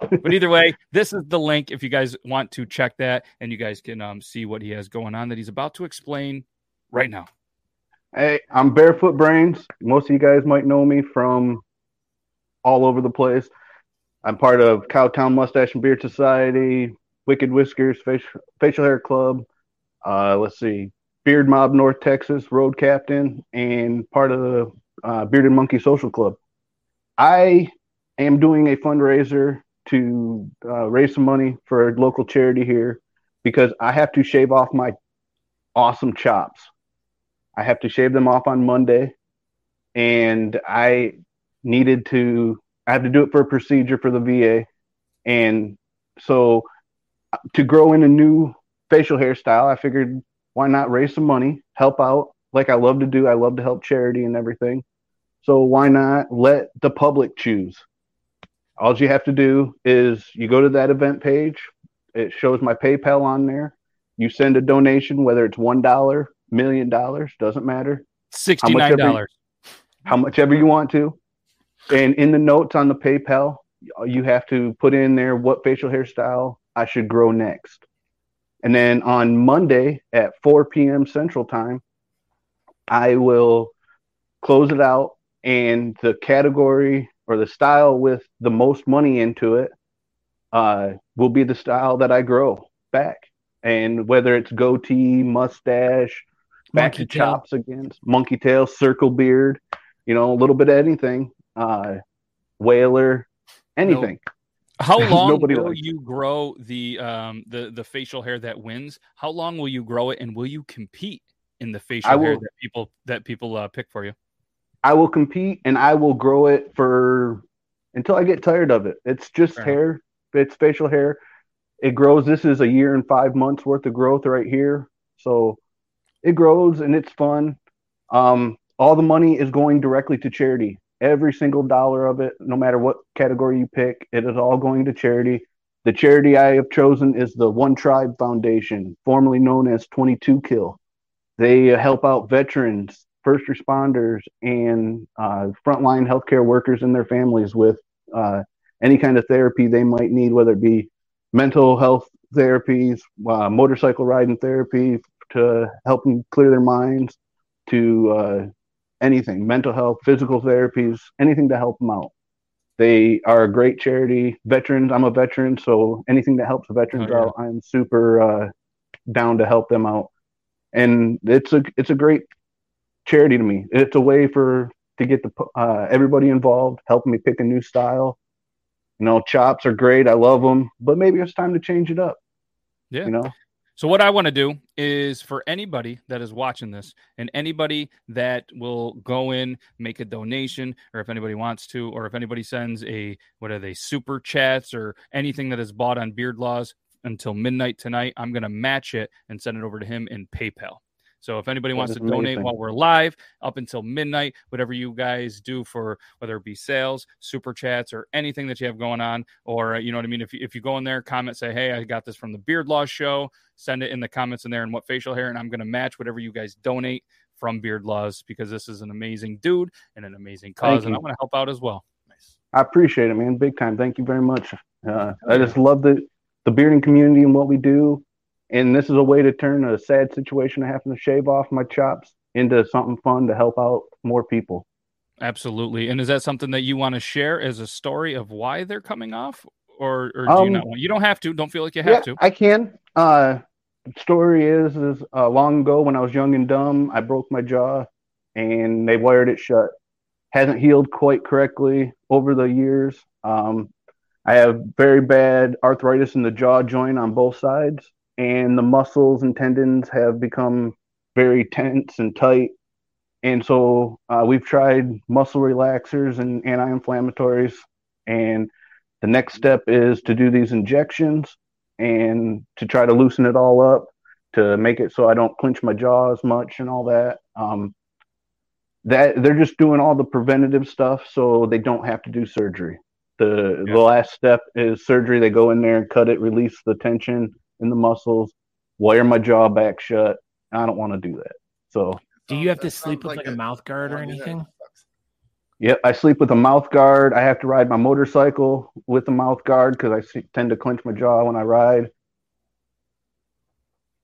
Speaker 1: but either way, this is the link if you guys want to check that, and you guys can um, see what he has going on that he's about to explain right now.
Speaker 4: Hey, I'm Barefoot Brains. Most of you guys might know me from all over the place. I'm part of Cowtown Mustache and Beard Society, Wicked Whiskers Facial, Facial Hair Club. Uh, let's see, Beard Mob North Texas Road Captain, and part of the uh, Bearded Monkey Social Club. I am doing a fundraiser to uh, raise some money for a local charity here because I have to shave off my awesome chops. I have to shave them off on Monday, and I needed to. I have to do it for a procedure for the VA, and so to grow in a new facial hairstyle, I figured why not raise some money, help out like I love to do. I love to help charity and everything. So why not let the public choose? All you have to do is you go to that event page. It shows my PayPal on there. You send a donation, whether it's one dollar, million dollars, doesn't matter.
Speaker 1: Sixty nine dollars.
Speaker 4: How much ever you want to. And in the notes on the PayPal, you have to put in there what facial hairstyle I should grow next. And then on Monday at 4 p.m. Central Time, I will close it out, and the category or the style with the most money into it uh, will be the style that I grow back. And whether it's goatee, mustache, back
Speaker 3: Monkey
Speaker 4: to
Speaker 3: tail.
Speaker 4: chops again, monkey tail, circle beard, you know, a little bit of anything, uh, whaler, anything.
Speaker 1: How long will you grow the um the the facial hair that wins? How long will you grow it, and will you compete in the facial
Speaker 4: I
Speaker 1: hair that people that people uh, pick for you?
Speaker 4: I will compete and I will grow it for until I get tired of it. It's just hair. It's facial hair. It grows. This is a year and five months worth of growth right here. So it grows and it's fun. Um, all the money is going directly to charity. Every single dollar of it, no matter what category you pick, it is all going to charity. The charity I have chosen is the One Tribe Foundation, formerly known as 22 Kill. They help out veterans, first responders, and uh, frontline healthcare workers and their families with uh, any kind of therapy they might need, whether it be mental health therapies, uh, motorcycle riding therapy to help them clear their minds, to uh, anything, mental health, physical therapies, anything to help them out. They are a great charity. Veterans, I'm a veteran, so anything that helps veterans
Speaker 1: Oh, yeah.
Speaker 4: out, I'm super uh, down to help them out. And it's a it's a great charity to me. It's a way for to get the uh, everybody involved, helping me pick a new style. You know, chops are great. I love them, but maybe it's time to change it up.
Speaker 1: Yeah.
Speaker 4: You know,
Speaker 1: So what I want to do is for anybody that is watching this and anybody that will go in, make a donation, or if anybody wants to, or if anybody sends a what are they, super chats or anything that is bought on Beard Laws until midnight tonight, I'm gonna match it and send it over to him in PayPal. So if anybody
Speaker 4: That
Speaker 1: wants to donate while we're live up until midnight, whatever you guys do for whether it be sales, super chats, or anything that you have going on, or uh, you know what I mean. If you, if you go in there, comment, say, "Hey, I got this from the Beard Law Show," send it in the comments in there and what facial hair, and I'm going to match whatever you guys donate from Beard Laws because this is an amazing dude and an amazing cause, and
Speaker 4: you.
Speaker 1: I want to help out as well.
Speaker 2: Nice.
Speaker 4: I appreciate it, man. Big time. Thank you very much. Uh, I just love the the bearding community and what we do. And this is a way to turn a sad situation of having to shave off my chops into something fun to help out more people.
Speaker 1: Absolutely. And is that something that you want to share as a story of why they're coming off, or or do you
Speaker 4: Um,
Speaker 1: not want? You don't have to. Don't feel like you have to.
Speaker 4: I can. Uh, story is is uh, long ago when I was young and dumb, I broke my jaw, and they wired it shut. Hasn't healed quite correctly over the years. Um, I have very bad arthritis in the jaw joint on both sides, and the muscles and tendons have become very tense and tight. And so uh, we've tried muscle relaxers and anti-inflammatories, and the next step is to do these injections and to try to loosen it all up to make it so I don't clench my jaw as much and all that. Um, that they're just doing all the preventative stuff so they don't have to do surgery. The
Speaker 1: Yeah.
Speaker 4: the last step is surgery. They go in there and cut it, release the tension in the muscles, wire my jaw back shut. I don't want to do that. So
Speaker 3: Do you have to sleep with like a mouth guard or
Speaker 2: wanna do that.
Speaker 3: anything?
Speaker 4: Yep, I sleep with a mouth guard. I have to ride my motorcycle with a mouth guard because I se- tend to clench my jaw when I ride.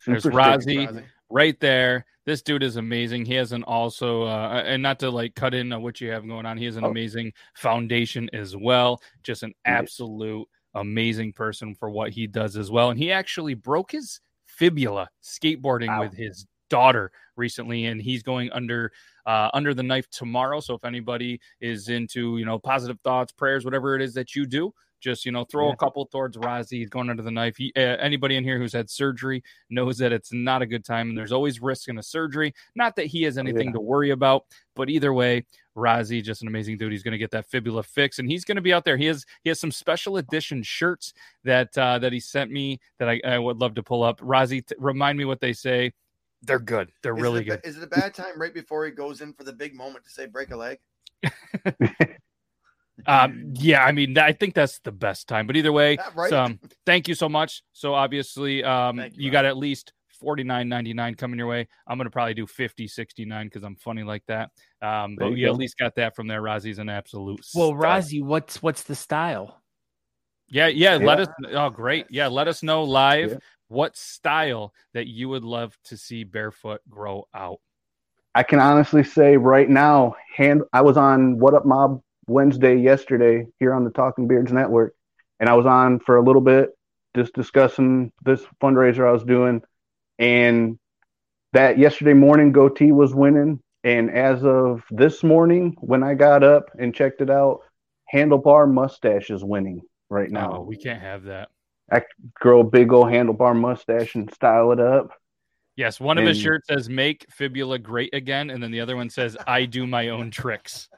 Speaker 1: There's
Speaker 4: Super
Speaker 1: Rozzy.
Speaker 2: Rozzy.
Speaker 1: right there. This dude is amazing. He has an also, uh, and not to like cut in on what you have going on. He has an
Speaker 4: Oh.
Speaker 1: amazing foundation as well. Just an
Speaker 4: Nice.
Speaker 1: absolute amazing person for what he does as well. And he actually broke his fibula skateboarding
Speaker 4: Wow.
Speaker 1: with his daughter recently, and he's going under uh, under the knife tomorrow. So if anybody is into you know positive thoughts, prayers, whatever it is that you do. Just you know, throw
Speaker 4: Yeah.
Speaker 1: a couple towards Rozzy. He's going under the knife. He, uh, anybody in here who's had surgery knows that it's not a good time and there's always risk in a surgery. Not that he has anything
Speaker 4: yeah.
Speaker 1: to worry about, but either way, Rozzy, just an amazing dude. He's going to get that fibula fix and he's going to be out there. He has he has some special edition shirts that uh, that he sent me that I, I would love to pull up. Rozzy, t- remind me what they say. They're good. They're
Speaker 2: Is
Speaker 1: really
Speaker 2: it
Speaker 1: good.
Speaker 2: Is it a bad time right before he goes in for the big moment to say break a leg?
Speaker 1: Um, yeah, I mean, I think that's the best time. But either way,
Speaker 2: right?
Speaker 1: so, um, thank you so much. So obviously, um,
Speaker 2: you,
Speaker 1: you, got at least forty nine ninety nine coming your way. I'm gonna probably do 50 69 because I'm funny like that. Um,
Speaker 4: There
Speaker 1: but
Speaker 4: you
Speaker 1: you at least got that from there. Rozzy's an absolute.
Speaker 3: Well,
Speaker 1: stud.
Speaker 3: Rozzy, what's what's the style?
Speaker 1: Yeah, yeah. Let us. Oh, great. Yeah, let us know live
Speaker 4: Yeah.
Speaker 1: what style that you would love to see barefoot grow out.
Speaker 4: I can honestly say right now, hand I was on What Up Mob Wednesday yesterday here on the Talking Beards Network, and I was on for a little bit just discussing this fundraiser I was doing, and that yesterday morning goatee was winning, and as of this morning when I got up and checked it out, handlebar mustache is winning right now.
Speaker 1: No, we can't have that.
Speaker 4: I Grow a big old handlebar mustache and style it up.
Speaker 1: Yes, one of his shirts says "Make fibula great again," and then the other one says "I do my own tricks."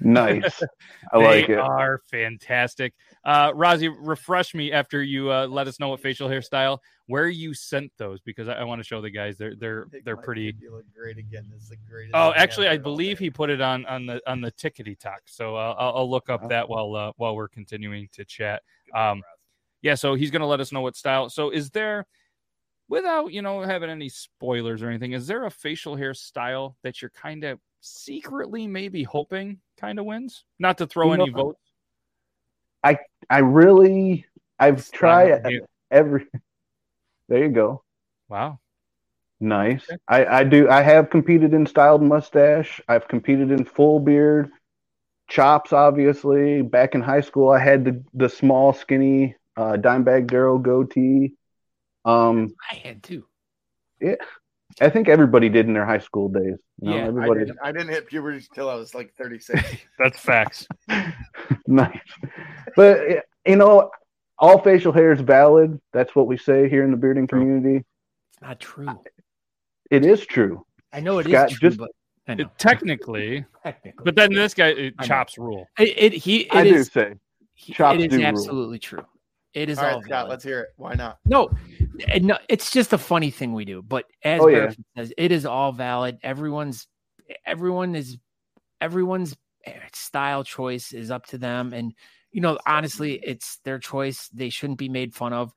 Speaker 4: Nice. I
Speaker 1: they
Speaker 4: like it.
Speaker 1: are fantastic. Uh, Rozzy, refresh me after you uh, let us know what facial hairstyle. where you sent those because I, I want to show the guys they're they're they're pretty.
Speaker 2: You look great again. This is the greatest.
Speaker 1: Oh, actually, I believe
Speaker 2: day.
Speaker 1: he put it on on the on the tickety talk. So uh, I'll, I'll look up
Speaker 4: Oh.
Speaker 1: that while uh, while we're continuing to chat. Um, yeah, so he's going to let us know what style. So is there, without you know having any spoilers or anything, is there a facial hairstyle that you're kind of secretly maybe hoping kind of wins? Not to throw
Speaker 4: You know,
Speaker 1: any votes.
Speaker 4: I I really, I've tried every. There you go.
Speaker 1: Wow.
Speaker 4: Nice. I, I do. I have competed in styled mustache. I've competed in full beard, chops. Obviously, back in high school, I had the the small, skinny uh, Dimebag Darrell goatee. Um,
Speaker 3: I had too.
Speaker 4: I think everybody did in their high school days. You know,
Speaker 3: Yeah, I
Speaker 2: I
Speaker 4: everybody.
Speaker 2: didn't, I didn't hit puberty until I was like 36.
Speaker 1: That's facts.
Speaker 4: nice. But you know, all facial hair is valid. That's what we say here in the bearding
Speaker 1: True.
Speaker 4: community.
Speaker 3: It's not true.
Speaker 4: It is true.
Speaker 3: I know it is
Speaker 4: Scott,
Speaker 3: true,
Speaker 4: just-
Speaker 3: but
Speaker 1: It- technically,
Speaker 3: technically,
Speaker 1: but then this guy it, chops rule.
Speaker 3: it, it he it
Speaker 4: I
Speaker 3: is
Speaker 4: do say. chops
Speaker 3: it is
Speaker 4: do rule.
Speaker 3: absolutely true. It is
Speaker 2: all
Speaker 3: all,
Speaker 2: right, Scott,
Speaker 3: valid.
Speaker 2: let's hear it. Why not?
Speaker 3: No, eh, no, it's just a funny thing we do. But as
Speaker 4: Oh, yeah.
Speaker 3: Says, it is all valid. Everyone's everyone is everyone's eh, style choice is up to them, and you know, honestly, it's their choice. They shouldn't be made fun of.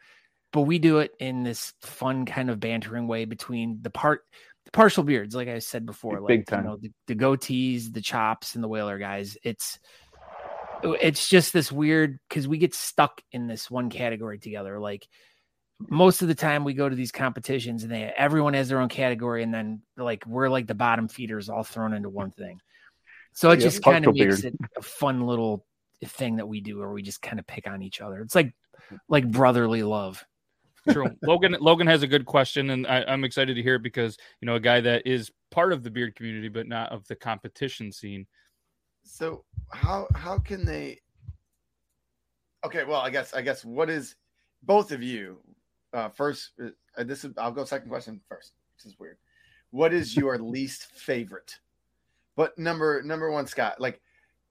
Speaker 3: But we do it in this fun kind of bantering way between the part the partial beards, like I said before, like
Speaker 4: Big time.
Speaker 3: you know, the, the goatees, the chops, and the whaler guys. It's it's just this weird because we get stuck in this one category together. Like most of the time we go to these competitions and they everyone has their own category and then like we're like the bottom feeders all thrown into one thing. So it
Speaker 4: Yeah,
Speaker 3: just kind of makes
Speaker 4: beard.
Speaker 3: it a fun little thing that we do where we just kind of pick on each other. It's like like brotherly love.
Speaker 1: True. Logan Logan has a good question, and I, I'm excited to hear it because you know a guy that is part of the beard community, but not of the competition scene.
Speaker 2: So how how can they? Okay, well, I guess I guess what is both of you? Uh, first, uh, this is I'll go second question first. which is weird. What is your least favorite? But number number one, Scott, like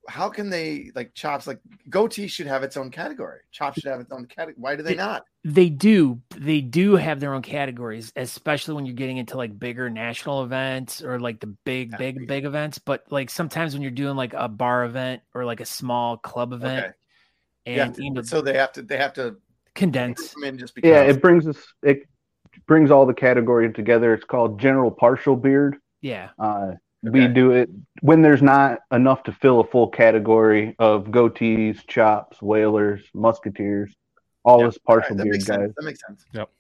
Speaker 2: how can they like chops like goatee should have its own category. Chops should have its own category. Why do they not?
Speaker 3: They do. They do have their own categories, especially when you're getting into like bigger national events or like the big,
Speaker 2: Yeah,
Speaker 3: big,
Speaker 2: big.
Speaker 3: big events. But like sometimes when you're doing like a bar event or like a small club event,
Speaker 2: Okay.
Speaker 3: and
Speaker 2: Yeah,
Speaker 3: you know,
Speaker 2: so they have to they have to
Speaker 3: condense.
Speaker 2: come in just because.
Speaker 4: Yeah, it brings us. It brings all the categories together. It's called general partial beard.
Speaker 3: Yeah,
Speaker 4: Uh, We do it when there's not enough to fill a full category of goatees, chops, whalers, musketeers, all
Speaker 2: Yeah.
Speaker 4: this
Speaker 2: All right,
Speaker 4: partial
Speaker 2: that
Speaker 4: beard guys.
Speaker 2: sense. That makes sense. Yep.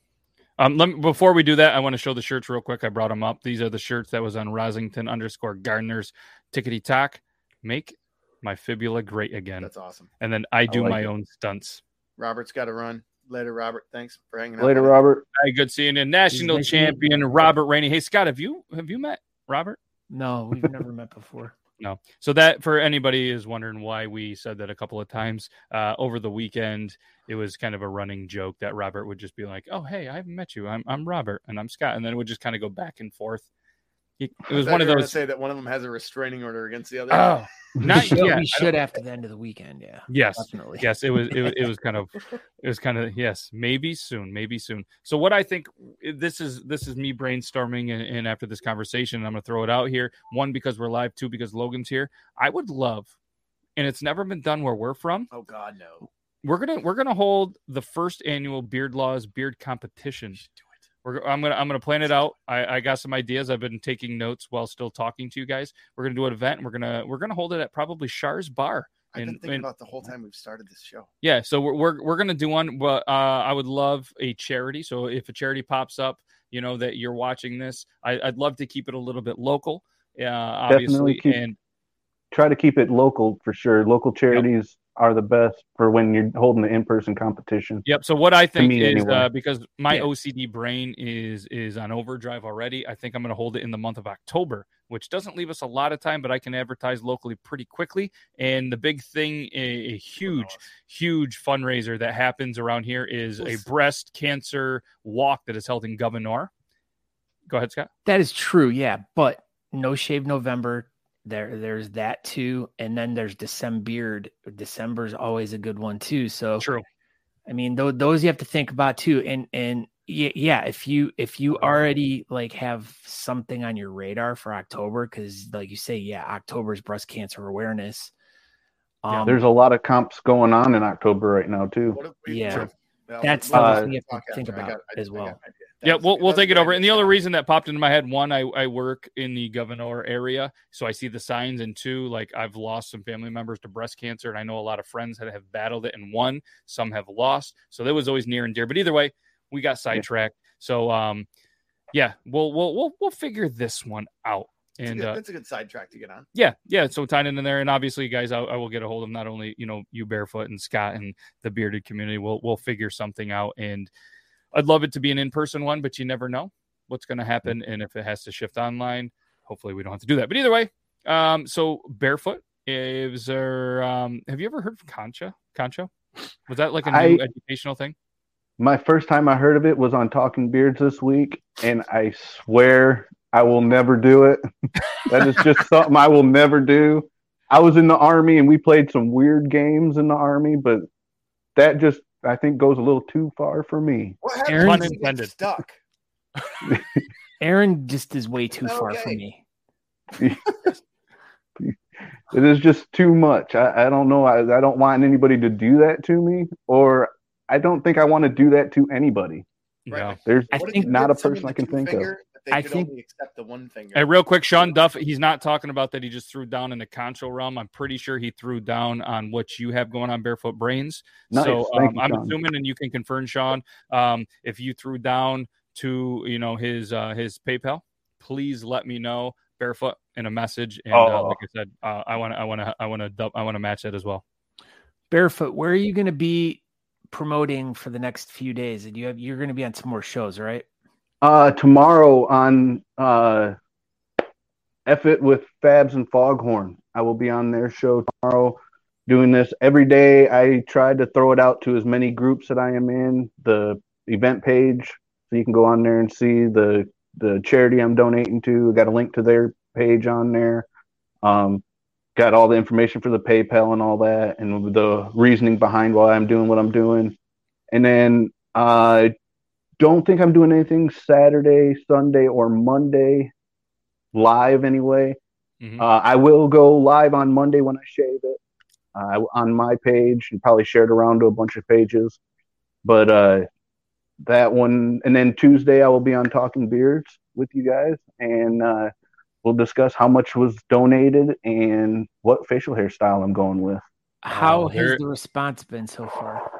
Speaker 1: Um, let me, before we do that, I want to show the shirts real quick. I brought them up. These are the shirts that was on Rosington underscore Gardeners tickety tock. Make my fibula great again,
Speaker 2: That's awesome.
Speaker 1: and then I do
Speaker 4: like
Speaker 1: my
Speaker 4: it.
Speaker 1: own stunts.
Speaker 2: Robert's got to run later. Robert, thanks for hanging out.
Speaker 4: Later. Robert.
Speaker 1: Hi, good seeing you, national
Speaker 3: nice to meet you.
Speaker 1: champion Robert Rainey. Hey, Scott, have you have you met Robert?
Speaker 3: No, we've never met before.
Speaker 1: No. So that for anybody is wondering why we said that a couple of times uh, over the weekend, it was kind of a running joke that Robert would just be like, "Oh, hey, I haven't met you. I'm I'm Robert, and I'm Scott," and then it would just kind of go back and forth. He, it was
Speaker 2: thought
Speaker 1: one of
Speaker 2: were gonna
Speaker 1: those.
Speaker 2: say that one of them has a restraining order against the other.
Speaker 1: Oh, not
Speaker 3: should,
Speaker 1: yet.
Speaker 3: we should after the end of the weekend. Yeah,
Speaker 1: Yes.
Speaker 3: definitely.
Speaker 1: Yes, it was. It, was- it was kind of. It was kind of. Yes, maybe soon. Maybe soon. So what I think this is. This is me brainstorming, and, and after this conversation, I'm going to throw it out here. One because we're live. Two because Logan's here. I would love, and it's never been done where we're from.
Speaker 2: Oh God, no.
Speaker 1: We're gonna we're gonna hold the first annual Beard Laws Beard Competition. We're, I'm gonna I'm gonna plan it out. I, I got some ideas. I've been taking notes while still talking to you guys. We're gonna do an event. And we're gonna we're gonna hold it at probably Char's Bar.
Speaker 2: I've been thinking
Speaker 1: and-
Speaker 2: about the whole time we've started this show.
Speaker 1: Yeah, so we're we're, we're gonna do one, but uh, I would love a charity. So if a charity pops up, you know that you're watching this, I, I'd love to keep it a little bit local, uh, obviously,
Speaker 4: keep-
Speaker 1: and
Speaker 4: Try to keep it local for sure. Local charities are the best for when you're holding the in-person competition.
Speaker 1: Yep. So what I think is
Speaker 4: anyway.
Speaker 1: uh, because my
Speaker 3: Yeah.
Speaker 1: OCD brain is is on overdrive already. I think I'm going to hold it in the month of October, which doesn't leave us a lot of time, but I can advertise locally pretty quickly. And the big thing, a, a huge, huge fundraiser that happens around here is a breast cancer walk that is held in Governor. Go ahead, Scott.
Speaker 3: That is true, yeah. But no shave November. There, there's that too, and then there's December beard. December's always a good one too. So
Speaker 1: True.
Speaker 3: I mean, th- those you have to think about too. And and yeah, yeah. If you if you already like have something on your radar for October, because like you say, yeah, October's breast cancer awareness.
Speaker 4: Yeah,
Speaker 3: Um,
Speaker 4: there's a lot of comps going on in October right now too.
Speaker 2: What we-
Speaker 3: Yeah.
Speaker 2: Well,
Speaker 3: That's
Speaker 2: well,
Speaker 3: the
Speaker 4: Uh,
Speaker 3: thing you have to
Speaker 2: podcast,
Speaker 3: think
Speaker 2: I got-
Speaker 3: about
Speaker 2: I-
Speaker 3: as
Speaker 2: I
Speaker 3: well.
Speaker 1: Yeah, we'll we'll take it over. And the other reason that popped into my head, one, I, I work in the Governor area, so I see the signs, and two, like I've lost some family members to breast cancer, and I know a lot of friends that have battled it and won. Some have lost, so that was always near and dear. But either way, we got sidetracked. So um, yeah, we'll we'll we'll we'll figure this one out.
Speaker 2: It's a
Speaker 1: And
Speaker 2: good-
Speaker 1: uh,
Speaker 2: that's a good sidetrack to get on.
Speaker 1: yeah, yeah. So tying in there, and obviously, guys, I, I will get a hold of not only you know you barefoot and Scott and the bearded community. We'll we'll figure something out, and I'd love it to be an in person one, but you never know what's going to happen, and if it has to shift online, hopefully we don't have to do that. But either way, um, so barefoot is there. Um, have you ever heard of Concha? Concho? Was that like a new
Speaker 4: I-
Speaker 1: educational thing?
Speaker 4: My first time I heard of it was on Talking Beards this week, and I swear I will never do it. that is just something I will never do. I was in the army and we played some weird games in the army, but that just I think goes a little too far for me.
Speaker 2: What happens
Speaker 3: Aaron-
Speaker 2: when you get
Speaker 1: Unintended.
Speaker 2: stuck?
Speaker 3: Aaron just is way too far for me.
Speaker 4: It is just too much. I, I don't know. I, I don't want anybody to do that to me, or I don't think I want to do that to anybody.
Speaker 2: Right.
Speaker 1: No.
Speaker 4: There's
Speaker 3: I think
Speaker 4: not a person I can
Speaker 2: two
Speaker 4: think of.
Speaker 2: Finger, but They
Speaker 3: I
Speaker 2: could
Speaker 3: think-
Speaker 2: only accept the one finger.
Speaker 1: Hey, real quick, Sean Duff, he's not talking about that he just threw down in the kancho realm. I'm pretty sure he threw down on what you have going on Barefoot Brains.
Speaker 4: Nice.
Speaker 1: So um,
Speaker 4: you,
Speaker 1: I'm
Speaker 4: Sean.
Speaker 1: assuming, and you can confirm, Sean, um, if you threw down to you know his uh, his PayPal, please let me know Barefoot in a message. And uh,
Speaker 4: Oh.
Speaker 1: like I said, uh, I want to I want to I want to I want to match that as well.
Speaker 3: Barefoot, where are you going to be promoting for the next few days? And you have you're going to be on some more shows, right?
Speaker 4: Uh, tomorrow on uh, F It with Fabs and Foghorn. I will be on their show tomorrow doing this every day. I tried to throw it out to as many groups that I am in, the event page, so you can go on there and see the the charity I'm donating to. I Got a link to their page on there. Um, got all the information for the PayPal and all that, and the reasoning behind why I'm doing what I'm doing. And then uh, don't think I'm doing anything Saturday, Sunday, or Monday live anyway.
Speaker 1: Mhm.
Speaker 4: Uh, I will go live on Monday when I shave it uh, on my page and probably share it around to a bunch of pages. But uh, that one, and then Tuesday I will be on Talking Beards with you guys, and uh, we'll discuss how much was donated and what facial hairstyle I'm going with.
Speaker 3: How
Speaker 1: Oh,
Speaker 3: has the response been so far?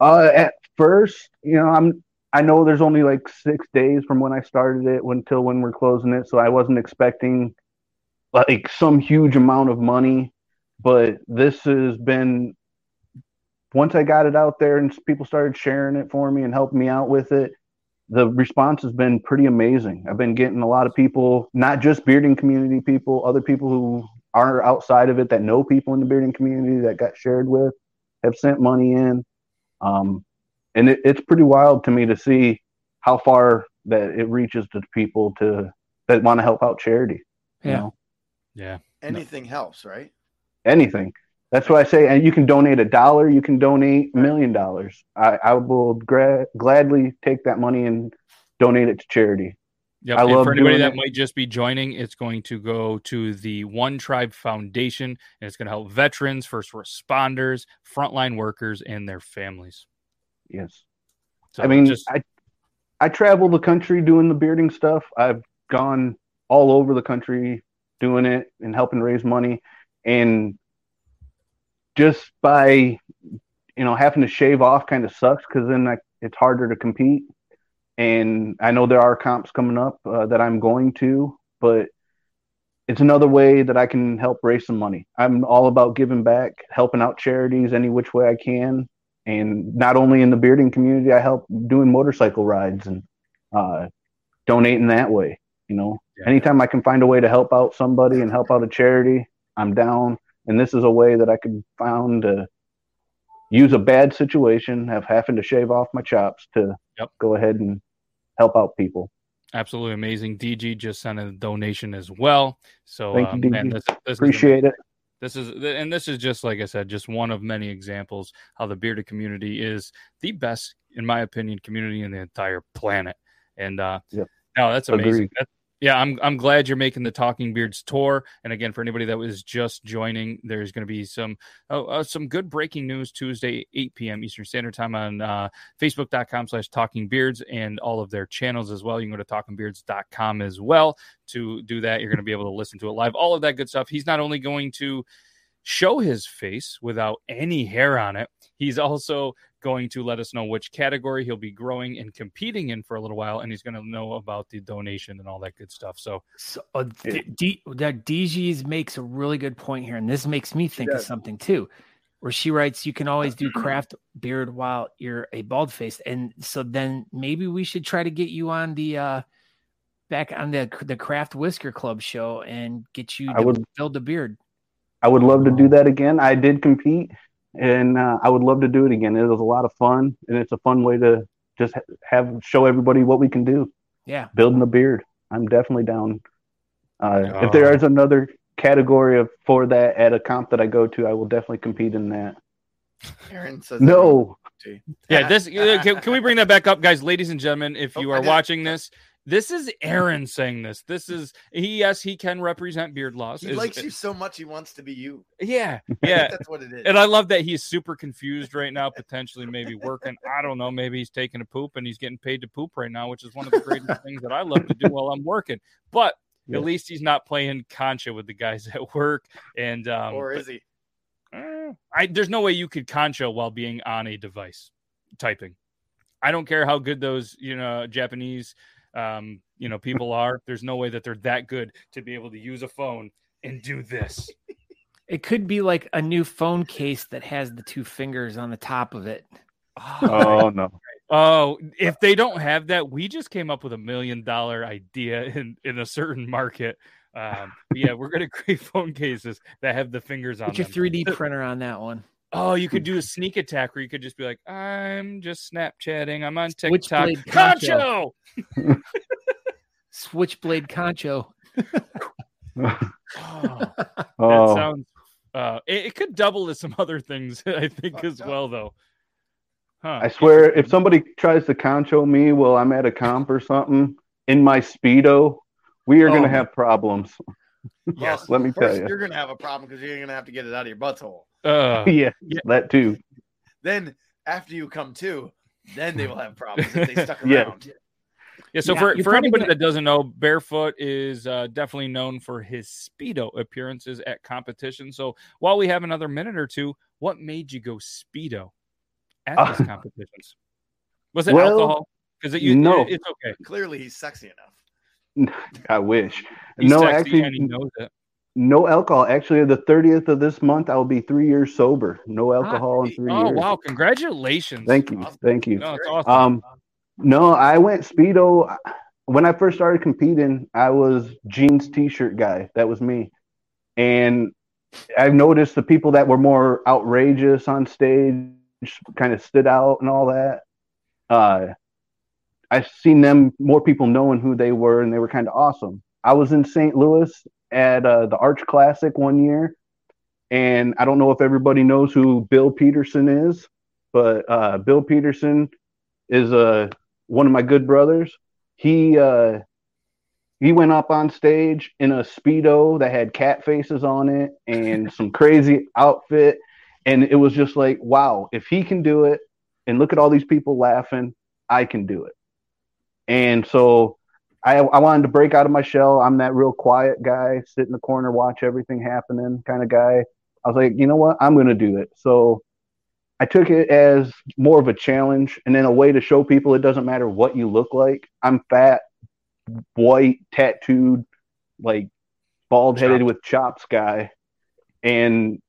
Speaker 4: Uh, at first, you know, I'm I know there's only like six days from when I started it until when we're closing it, so I wasn't expecting like some huge amount of money. But this has been once I got it out there and people started sharing it for me and helping me out with it. The response has been pretty amazing. I've been getting a lot of people, not just bearding community people, other people who are outside of it that know people in the bearding community that got shared with, have sent money in. Um, and it, it's pretty wild to me to see how far that it reaches to people to that want to help out charity. You
Speaker 3: Yeah.
Speaker 4: know,
Speaker 1: Yeah.
Speaker 2: Anything helps, right?
Speaker 4: anything. That's why I say, and you can donate a dollar, you can donate a million dollars. I, I will gra- gladly take that money and donate it to charity.
Speaker 1: Yep.
Speaker 4: I
Speaker 1: and
Speaker 4: love
Speaker 1: for anybody that
Speaker 4: it.
Speaker 1: might just be joining, it's going to go to the One Tribe Foundation, and it's going to help veterans, first responders, frontline workers, and their families.
Speaker 4: Yes.
Speaker 1: So
Speaker 4: I mean,
Speaker 1: just
Speaker 4: I I travel the country doing the bearding stuff. I've gone all over the country doing it and helping raise money, and just by you know having to shave off kind of sucks because then like, it's harder to compete. And I know there are comps coming up uh, that I'm going to, but it's another way that I can help raise some money. I'm all about giving back, helping out charities any which way I can, and not only in the bearding community, I help doing motorcycle rides and uh, donating that way. You know,
Speaker 1: Yeah.
Speaker 4: anytime I can find a way to help out somebody and help out a charity, I'm down. And this is a way that I could found to use a bad situation, have having to shave off my chops to
Speaker 1: Yep.
Speaker 4: go ahead and help out people.
Speaker 1: absolutely amazing. DG just sent a donation as well. So
Speaker 4: Thank you,
Speaker 1: um, man,
Speaker 4: DG.
Speaker 1: this, this is
Speaker 4: Appreciate it.
Speaker 1: This is and this is just like I said, just one of many examples how the bearded community is the best, in my opinion, community in the entire planet. And uh
Speaker 4: Yep.
Speaker 1: no, that's amazing. That- yeah, I'm I'm glad you're making the Talking Beards tour. And again, for anybody that was just joining, there's going to be some oh, uh, some good breaking news Tuesday, 8 p.m. Eastern Standard Time on uh, Facebook.com slash Talking Beards and all of their channels as well. You can go to talkingbeards.com as well to do that. You're going to be able to listen to it live. All of that good stuff. He's not only going to show his face without any hair on it, he's also going to let us know which category he'll be growing and competing in for a little while, and he's going to know about the donation and all that good stuff. So,
Speaker 3: So uh, D- D- that DG's makes a really good point here, and this makes me think of something too. Where she writes, "You can always do craft beard while you're a bald face," and so then maybe we should try to get you on the uh back on the the Craft Whisker Club show and get you
Speaker 4: I would-
Speaker 3: build a beard.
Speaker 4: I would love to do that again. I did compete, and uh, I would love to do it again. It was a lot of fun, and it's a fun way to just have show everybody what we can do.
Speaker 3: Yeah,
Speaker 4: Building a beard, I'm definitely down. Uh,
Speaker 1: Oh.
Speaker 4: If there is another category of for that at a comp that I go to, I will definitely compete in that.
Speaker 2: Aaron says
Speaker 4: No,
Speaker 1: yeah, this uh, can, can we bring that back up, guys, ladies and gentlemen? If you
Speaker 2: Oh,
Speaker 1: are watching this, this is Aaron saying this. This is he. Yes, he can represent beard laws.
Speaker 2: He
Speaker 1: Is-
Speaker 2: likes you so much he wants to be you.
Speaker 1: Yeah, yeah.
Speaker 2: that's what it is.
Speaker 1: And I love that he's super confused right now, potentially maybe working. I don't know. Maybe he's taking a poop and he's getting paid to poop right now, which is one of the greatest things that I love to do while I'm working. But
Speaker 4: Yeah.
Speaker 1: at least he's not playing concha with the guys at work. And um,
Speaker 2: or
Speaker 1: but,
Speaker 2: is he?
Speaker 1: uh, I there's no way you could concha while being on a device typing. I don't care how good those you know Japanese um, you know people are. There's no way that they're that good to be able to use a phone and do this.
Speaker 3: it could be like a new phone case that has the two fingers on the top of it.
Speaker 4: oh no,
Speaker 1: Oh, if they don't have that, we just came up with a million dollar idea in in a certain market. Um, yeah, we're gonna create phone cases that have the fingers on
Speaker 3: Put your
Speaker 1: them.
Speaker 3: 3D printer on that one.
Speaker 1: Oh, you could do a sneak attack where you could just be like, "I'm just Snapchatting. I'm on TikTok."
Speaker 3: Switchblade
Speaker 1: Kancho.
Speaker 3: Switchblade kancho.
Speaker 1: Oh, that
Speaker 4: oh,
Speaker 1: sounds. Uh, it, it could double to some other things, I think, as well, though. Huh.
Speaker 4: I swear, if somebody tries to kancho me while I'm at a comp or something in my speedo, we are going
Speaker 1: Oh.
Speaker 4: to have problems.
Speaker 1: Yes.
Speaker 4: Let me tell you.
Speaker 2: you're gonna have a problem because you're gonna have to get it out of your butthole.
Speaker 1: Uh,
Speaker 4: yeah,
Speaker 1: Yeah.
Speaker 4: that too.
Speaker 2: Then after you come to, then they will have problems if they stuck around.
Speaker 1: Yeah, so
Speaker 3: Yeah,
Speaker 1: for, for anybody
Speaker 3: gonna-
Speaker 1: that doesn't know, Barefoot is uh, definitely known for his speedo appearances at competition. So while we have another minute or two, what made you go speedo at
Speaker 4: Uh,
Speaker 1: these competitions? Was it
Speaker 4: well,
Speaker 1: alcohol? Because it, you,
Speaker 4: no.
Speaker 1: it- it's okay.
Speaker 2: Clearly, he's sexy enough.
Speaker 4: I wish.
Speaker 1: He's
Speaker 4: no,
Speaker 1: sexy
Speaker 4: actually,
Speaker 1: and he knows it.
Speaker 4: No alcohol. Actually, the 30th of this month, I'll be three years sober. No alcohol in three
Speaker 1: Oh
Speaker 4: years.
Speaker 1: Oh, wow! Congratulations.
Speaker 4: Thank you. Thank you.
Speaker 1: No, awesome.
Speaker 4: Um, no, I went speedo when I first started competing. I was jeans t-shirt guy. That was me, and I've noticed the people that were more outrageous on stage kind of stood out and all that. Uh, I've seen them more people knowing who they were, and they were kind of awesome. I was in St. Louis at uh, the Arch Classic one year, and I don't know if everybody knows who Bill Peterson is, but uh, Bill Peterson is uh, one of my good brothers. He uh, he went up on stage in a speedo that had cat faces on it and some crazy outfit, and it was just like, wow, if he can do it, and look at all these people laughing, I can do it. And so I, I wanted to break out of my shell. I'm that real quiet guy, sit in the corner, watch everything happening kind of guy. I was like, you know what? I'm going to do it. So I took it as more of a challenge and then a way to show people it doesn't matter what you look like. I'm fat, white, tattooed, like bald headed with chops guy. And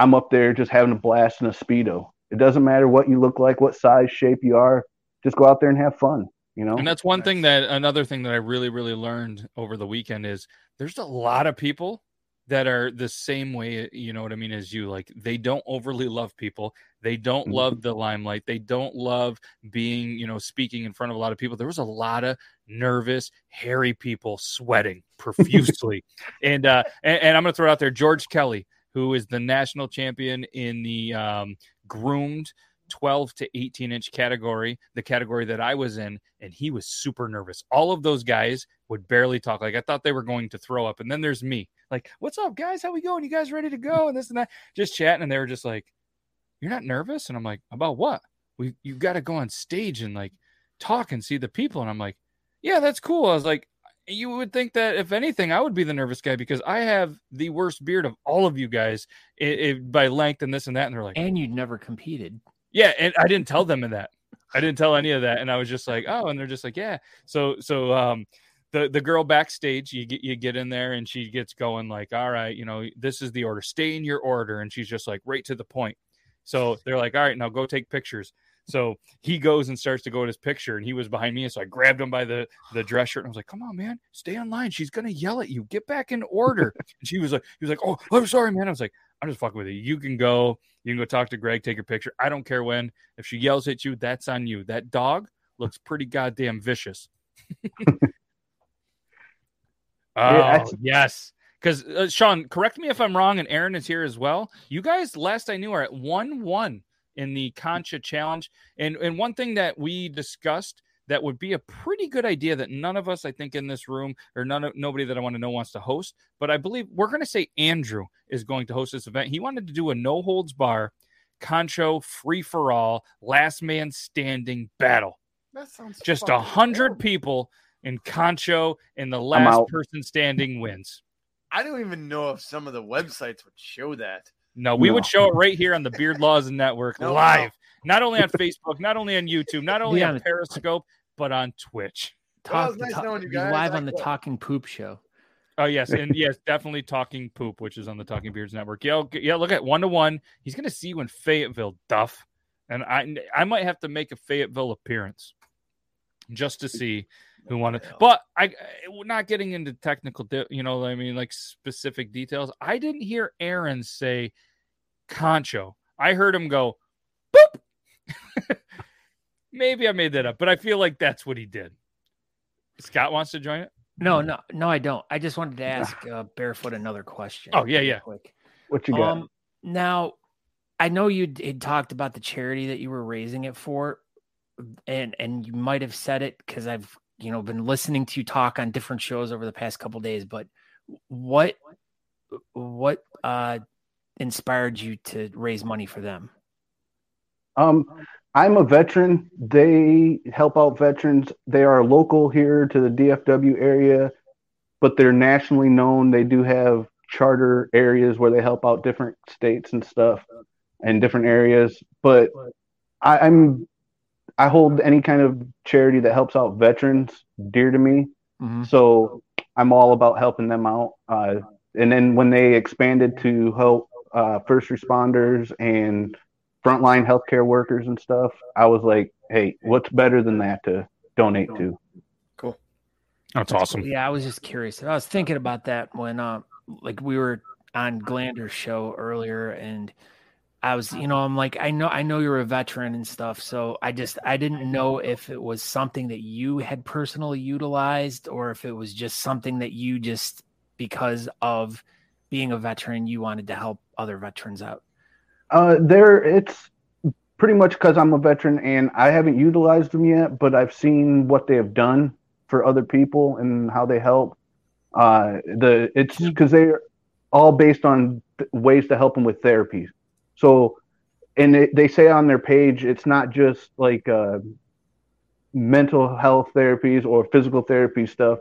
Speaker 4: I'm up there just having a blast in a Speedo. It doesn't matter what you look like, what size, shape you are. Just go out there and have fun, you know?
Speaker 1: And that's one thing that another thing that I really, really learned over the weekend is there's a lot of people that are the same way, you know what I mean, as you. Like they don't overly love people. They don't
Speaker 4: Mhm.
Speaker 1: love the limelight. They don't love being, you know, speaking in front of a lot of people. There was a lot of nervous, hairy people sweating profusely. and uh and, and I'm gonna throw it out there, George Kelly. who is the national champion in the um, groomed 12 to 18 inch category, the category that I was in, and he was super nervous. All of those guys would barely talk. Like I thought they were going to throw up. And then there's me, like, what's up, guys? How we going? You guys ready to go? And this and that, just chatting. And they were just like, You're not nervous? And I'm like, About what? We you got to go on stage and like talk and see the people. And I'm like, Yeah, that's cool. I was like, you would think that if anything, I would be the nervous guy because I have the worst beard of all of you guys it, it, by length and this and that. And they're like,
Speaker 3: and you'd never competed.
Speaker 1: Yeah, and I didn't tell them in that. I didn't tell any of that, and I was just like, oh, and they're just like, yeah. So so um, the the girl backstage, you get you get in there, and she gets going like, all right, you know, this is the order. Stay in your order, and she's just like right to the point. So they're like, all right, now go take pictures. So he goes and starts to go to his picture, and he was behind me. And so I grabbed him by the, the dress shirt and I was like, Come on, man, stay on line. She's gonna yell at you. Get back in order. and she was like, he was like, Oh, I'm sorry, man. I was like, I'm just fucking with you. You can go, you can go talk to Greg, take your picture. I don't care when. If she yells at you, that's on you. That dog looks pretty goddamn vicious. oh, yes. Because uh, Sean, correct me if I'm wrong, and Aaron is here as well. You guys, last I knew, are at one one in the Kancho Challenge. And and one thing that we discussed that would be a pretty good idea that none of us, I think, in this room or none of nobody that I want to know wants to host. But I believe we're going to say Andrew is going to host this event. He wanted to do a no holds bar, kancho free for all, last man standing battle.
Speaker 2: That sounds
Speaker 1: just a hundred people in kancho, and the last person standing wins.
Speaker 2: I don't even know if some of the websites would show that.
Speaker 1: No, we no. would show it right here on the Beard Laws Network no, live, no. not only on Facebook, not only on YouTube, not only yeah. on Periscope, but on Twitch.
Speaker 3: Talk, well, nice talk, live on the Talking Poop Show.
Speaker 1: Oh yes, and yes, definitely talking poop, which is on the Talking Beards Network. Yeah, yeah. Look at one to one. He's gonna see when Fayetteville Duff, and I I might have to make a Fayetteville appearance just to see who wanted. But I, uh, we're not getting into technical, you know, I mean, like specific details. I didn't hear Aaron say Kancho. I heard him go boop. Maybe I made that up, but I feel like that's what he did. Scott wants to join it.
Speaker 3: No, no, no, I don't. I just wanted to ask uh, Barefoot another question.
Speaker 1: Oh yeah, yeah.
Speaker 4: Quick. What you got? Um,
Speaker 3: now, I know you had talked about the charity that you were raising it for, and and you might have said it because I've you know been listening to you talk on different shows over the past couple days. But what what uh inspired you to raise money for them?
Speaker 4: Um, I'm a veteran. They help out veterans. They are local here to the DFW area, but they're nationally known. They do have charter areas where they help out different states and stuff and different areas. But I, I'm I hold any kind of charity that helps out veterans dear to me. Mm-hmm. So I'm all about helping them out. Uh, and then when they expanded to help uh, first responders and frontline healthcare workers and stuff, I was like, hey, what's better than that to donate to?
Speaker 2: Cool.
Speaker 1: That's awesome.
Speaker 3: Yeah, I was just curious. I was thinking about that when, uh, like, we were on Glander's show earlier, and I was, you know, I'm like, I know, I know you're a veteran and stuff, so I just, I didn't know if it was something that you had personally utilized, or if it was just something that you just because of being a veteran, you wanted to help other veterans out.
Speaker 4: Uh, there, it's pretty much because I'm a veteran and I haven't utilized them yet, but I've seen what they have done for other people and how they help. Uh, the it's because they're all based on ways to help them with therapies. So, and they, they say on their page, it's not just like uh, mental health therapies or physical therapy stuff.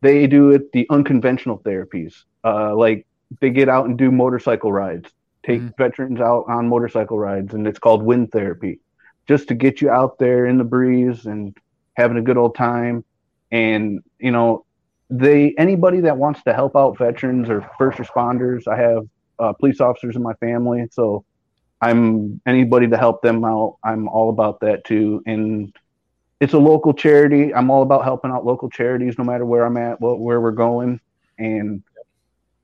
Speaker 4: They do it the unconventional therapies, uh, like they get out and do motorcycle rides take mm-hmm. veterans out on motorcycle rides, and it's called wind therapy, just to get you out there in the breeze and having a good old time. And you know, they anybody that wants to help out veterans or first responders, I have uh, police officers in my family, so I'm anybody to help them out. I'm all about that too, and it's a local charity. I'm all about helping out local charities, no matter where I'm at, what, where we're going, and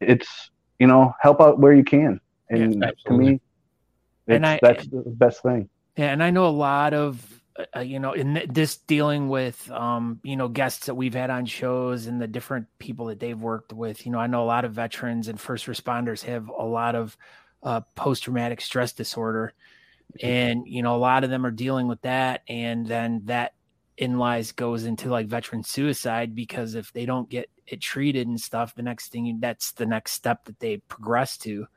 Speaker 4: it's you know help out where you can. And yeah, to me, and I, that's the best thing.
Speaker 3: Yeah, and I know a lot of uh, you know, in th- this dealing with, um, you know, guests that we've had on shows and the different people that they've worked with, you know, I know a lot of veterans and first responders have a lot of uh, post traumatic stress disorder. And, you know, a lot of them are dealing with that. And then that in lies goes into like veteran suicide because if they don't get it treated and stuff, the next thing that's the next step that they progress to.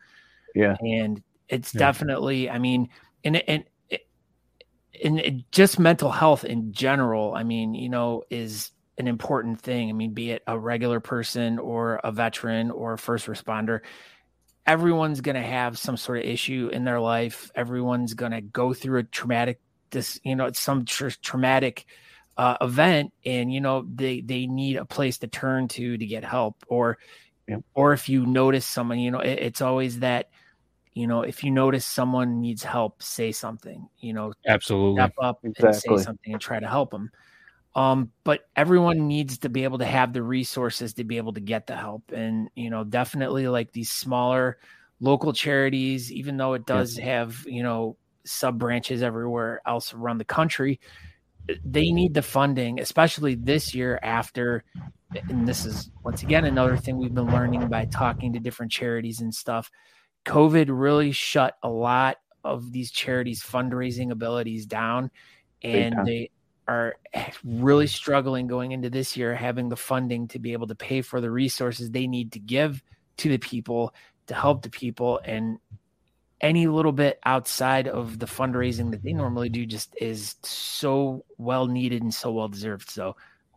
Speaker 4: Yeah.
Speaker 3: And it's
Speaker 1: Yeah.
Speaker 3: definitely, I mean, and, and, and it, just mental health in general, I mean, you know, is an important thing. I mean, be it a regular person or a veteran or a first responder, everyone's going to have some sort of issue in their life. Everyone's going to go through a traumatic, this, you know, some tr- traumatic uh, event, and you know, they they need a place to turn to to get help, or
Speaker 4: Yep.
Speaker 3: or if you notice someone, you know, it, it's always that. You know, if you notice someone needs help, say something. You know,
Speaker 1: Absolutely.
Speaker 3: step up and say something and try to help them. Um, but everyone needs to be able to have the resources to be able to get the help. And, you know, definitely like these smaller local charities, even though it does have, you know, sub branches everywhere else around the country, they need the funding, especially this year after. And this is once again another thing we've been learning by talking to different charities and stuff. COVID really shut a lot of these charities' fundraising abilities down, and
Speaker 4: time.
Speaker 3: they are really struggling going into this year, having the funding to be able to pay for the resources they need to give to the people to help the people. And any little bit outside of the fundraising that they normally do just is so well needed and so well deserved. So,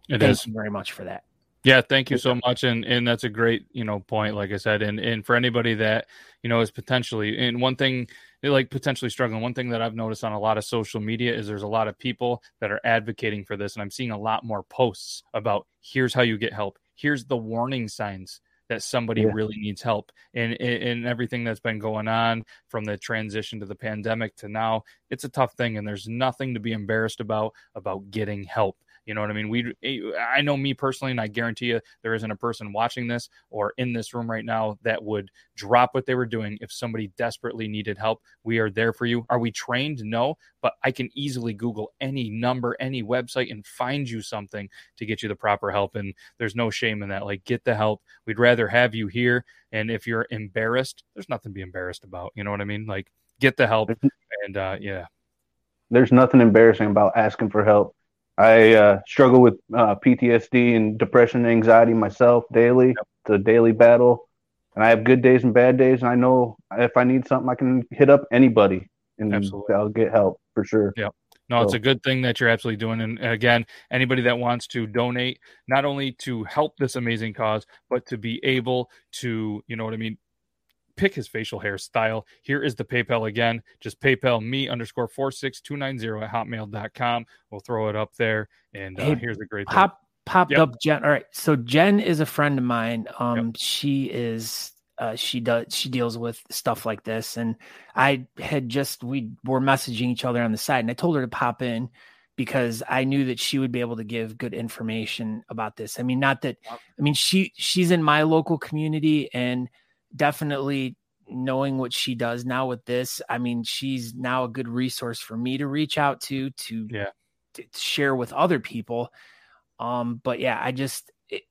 Speaker 1: It
Speaker 3: thank
Speaker 1: is.
Speaker 3: you very much for that.
Speaker 1: Yeah, thank you so much, and and that's a great you know point, like I said, and and for anybody that you know is potentially and one thing like potentially struggling. One thing that I've noticed on a lot of social media is there's a lot of people that are advocating for this, and I'm seeing a lot more posts about here's how you get help, here's the warning signs that somebody
Speaker 4: Yeah.
Speaker 1: really needs help, and and and everything that's been going on from the transition to the pandemic to now, it's a tough thing, and there's nothing to be embarrassed about about getting help. You know what I mean? We, I know me personally, and I guarantee you, there isn't a person watching this or in this room right now that would drop what they were doing if somebody desperately needed help. We are there for you. Are we trained? No, but I can easily Google any number, any website, and find you something to get you the proper help. And there's no shame in that. Like, get the help. We'd rather have you here. And if you're embarrassed, there's nothing to be embarrassed about. You know what I mean? Like, get the help. And uh, yeah,
Speaker 4: There's nothing embarrassing about asking for help. I uh, struggle with uh, PTSD and depression and anxiety myself daily. It's a daily battle. And I have good days and bad days. And I know if I need something, I can hit up anybody and
Speaker 1: Absolutely.
Speaker 4: I'll get help for sure.
Speaker 1: Yeah. No, it's a good thing that you're absolutely doing. And again, anybody that wants to donate, not only to help this amazing cause, but to be able to, you know what I mean, pick his facial hairstyle. Here is the PayPal again. Just PayPal me underscore four six two nine zero at hotmail.com. We'll throw it up there. And uh,
Speaker 3: Hey,
Speaker 1: here's a great thing.
Speaker 3: pop popped
Speaker 1: Yep.
Speaker 3: up jen all right so jen is a friend of mine um she is uh she does she deals with stuff like this and i had just we were messaging each other on the side and i told her to pop in because i knew that she would be able to give good information about this i mean not that i mean she she's in my local community and definitely knowing what she does now with this i mean she's now a good resource for me to reach out to to
Speaker 1: Yeah.
Speaker 3: to, share with other people um, but yeah, I just, it,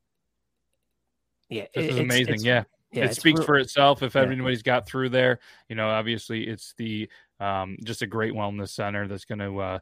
Speaker 3: yeah,
Speaker 1: This
Speaker 3: it-
Speaker 1: is
Speaker 3: it's-
Speaker 1: amazing.
Speaker 3: it's-
Speaker 1: yeah.
Speaker 3: yeah,
Speaker 1: it speaks
Speaker 3: real-
Speaker 1: for itself if
Speaker 3: yeah.
Speaker 1: everybody's got through there you know obviously it's the um, just a great wellness center that's going to uh,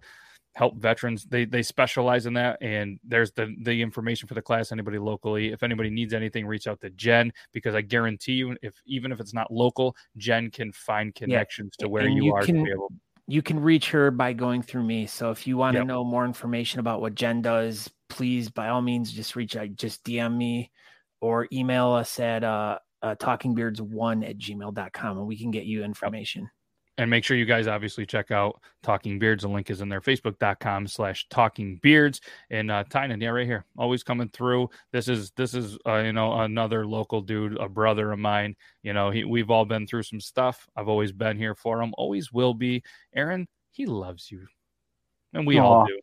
Speaker 1: help veterans they they specialize in that and there's the the information for the class anybody locally if anybody needs anything reach out to jen because i guarantee you if even if it's not local jen can find connections to where you,
Speaker 3: you
Speaker 1: are
Speaker 3: can-
Speaker 1: to be able
Speaker 3: You can reach her by going through me. So if you want to
Speaker 1: Yep.
Speaker 3: know more information about what Jen does, please, by all means, just reach out, just DM me or email us at uh, uh talkingbeards1 at gmail.com and we can get you information.
Speaker 1: And make sure you guys obviously check out talking beards. The link is in there facebook.com slash talking beards. And uh tynan yeah right here. Always coming through. This is this is uh, you know another local dude a brother of mine. You know he, we've all been through some stuff. I've always been here for him. Always will be. Aaron he loves you. And we all do.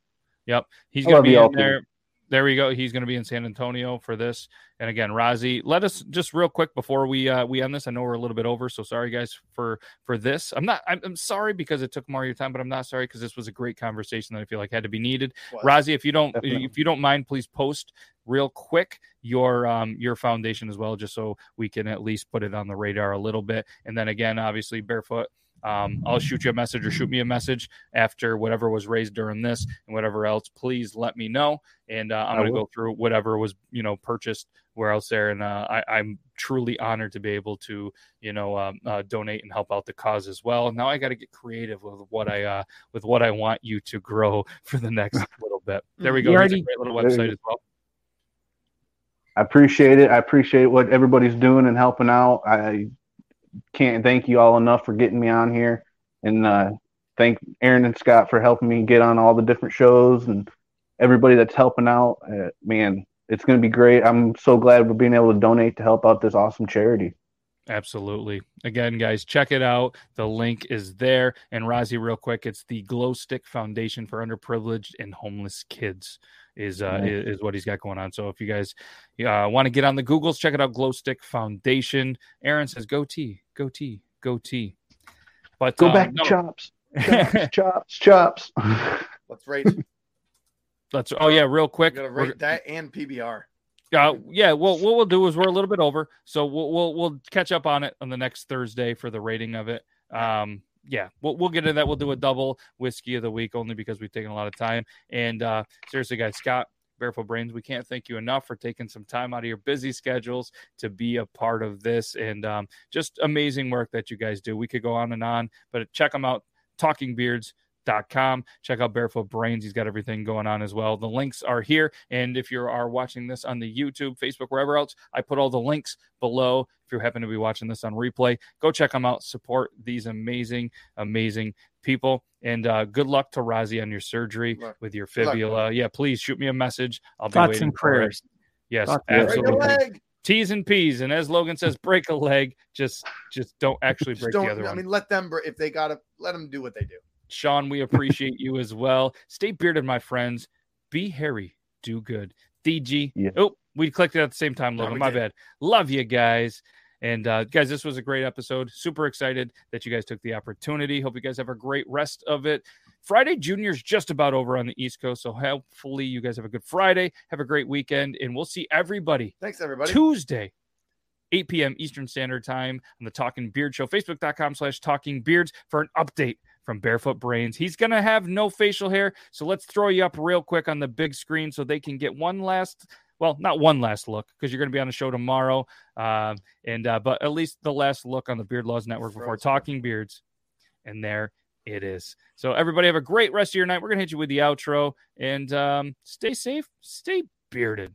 Speaker 1: Yep. He's
Speaker 4: I
Speaker 1: gonna be in
Speaker 4: all too.
Speaker 1: There we go. He's going to be in San Antonio for this. And again, Razi, let us just real quick before we uh, we end this. I know we're a little bit over, so sorry guys for for this. I'm not. I'm, I'm sorry because it took more of your time, but I'm not sorry because this was a great conversation that I feel like had to be needed.
Speaker 2: Was.
Speaker 1: Razi, if you don't
Speaker 4: Definitely.
Speaker 1: if you don't mind, please post real quick your um your foundation as well, just so we can at least put it on the radar a little bit. And then again, obviously, barefoot. Um, I'll shoot you a message or shoot me a message after whatever was raised during this and whatever else. Please let me know, and uh, I'm going to go through whatever was you know purchased where else there. And uh, I, I'm truly honored to be able to you know um, uh, donate and help out the cause as well. Now I got to get creative with what I uh, with what I want you to grow for the next little bit. There we go. Here's
Speaker 3: already-
Speaker 1: a great little website as well.
Speaker 4: I appreciate it. I appreciate what everybody's doing and helping out. I can't thank you all enough for getting me on here, and uh, thank Aaron and Scott for helping me get on all the different shows and everybody that's helping out. Uh, man, it's going to be great. I'm so glad we're being able to donate to help out this awesome charity.
Speaker 1: Absolutely. Again, guys, check it out. The link is there. And Razi, real quick, it's the Glow Stick Foundation for Underprivileged and Homeless Kids is uh,
Speaker 4: Nice.
Speaker 1: is, is what he's got going on. So if you guys uh, want to get on the Googles, check it out. Glow Stick Foundation. Aaron says, goatee, goatee, go T, go T." But
Speaker 4: Go
Speaker 1: uh,
Speaker 4: back
Speaker 1: no.
Speaker 4: to chops, chops, chops, chops.
Speaker 2: Let's rate. We
Speaker 1: Let's. Oh yeah, real quick.
Speaker 2: gotta
Speaker 1: we're-
Speaker 2: rate that and PBR.
Speaker 1: Uh, yeah. Well, what we'll do is we're a little bit over, so we'll we'll we'll catch up on it on the next Thursday for the rating of it. Um, yeah, we'll we'll get into that. We'll do a double whiskey of the week only because we've taken a lot of time. And uh, seriously, guys, Scott. Barefoot Brains, we can't thank you enough for taking some time out of your busy schedules to be a part of this and um, just amazing work that you guys do. We could go on and on, but check them out, talkingbeards.com. Check out Barefoot Brains. He's got everything going on as well. The links are here. And if you are watching this on the YouTube, Facebook, wherever else, I put all the links below. If you happen to be watching this on replay, go check them out. Support these amazing, amazing people. And uh, good luck to Razi on your surgery
Speaker 2: Luck.
Speaker 1: with your
Speaker 2: Good luck,
Speaker 1: fibula. yeah, please shoot me a message. I'll be
Speaker 3: Thoughts
Speaker 1: waiting
Speaker 3: and
Speaker 1: for it.
Speaker 3: prayers.
Speaker 1: Yes,
Speaker 3: Thoughts and
Speaker 2: Break a
Speaker 1: absolutely.
Speaker 2: leg.
Speaker 1: T's and P's, and as Logan says, break a leg. Just, just don't actually break the
Speaker 2: don't.
Speaker 1: other
Speaker 2: I
Speaker 1: one.
Speaker 2: mean, let them. If they gotta, let them do what they do.
Speaker 1: Sean, we appreciate you as well. Stay bearded, my friends. Be hairy. Do good. DG.
Speaker 4: Yeah.
Speaker 1: Oh, we clicked it at the same time,
Speaker 2: No,
Speaker 1: Logan.
Speaker 2: we
Speaker 1: my
Speaker 2: did.
Speaker 1: bad. Love you guys. And uh, guys, this was a great episode. Super excited that you guys took the opportunity. Hope you guys have a great rest of it. Friday Junior's just about over on the East Coast. So hopefully you guys have a good Friday. Have a great weekend. And we'll see everybody
Speaker 2: Thanks, everybody.
Speaker 1: Tuesday, 8 p.m. Eastern Standard Time on the Talking Beard Show, facebook.com slash talking beards for an update from Barefoot Brains. He's going to have no facial hair. So let's throw you up real quick on the big screen so they can get one last, well, not one last look because you're going to be on the show tomorrow. Um, and, uh, but at least the last look on the Beard Laws Network before Talking Beards. And there it is. So everybody have a great rest of your night. We're going to hit you with the outro and um, stay safe, stay bearded.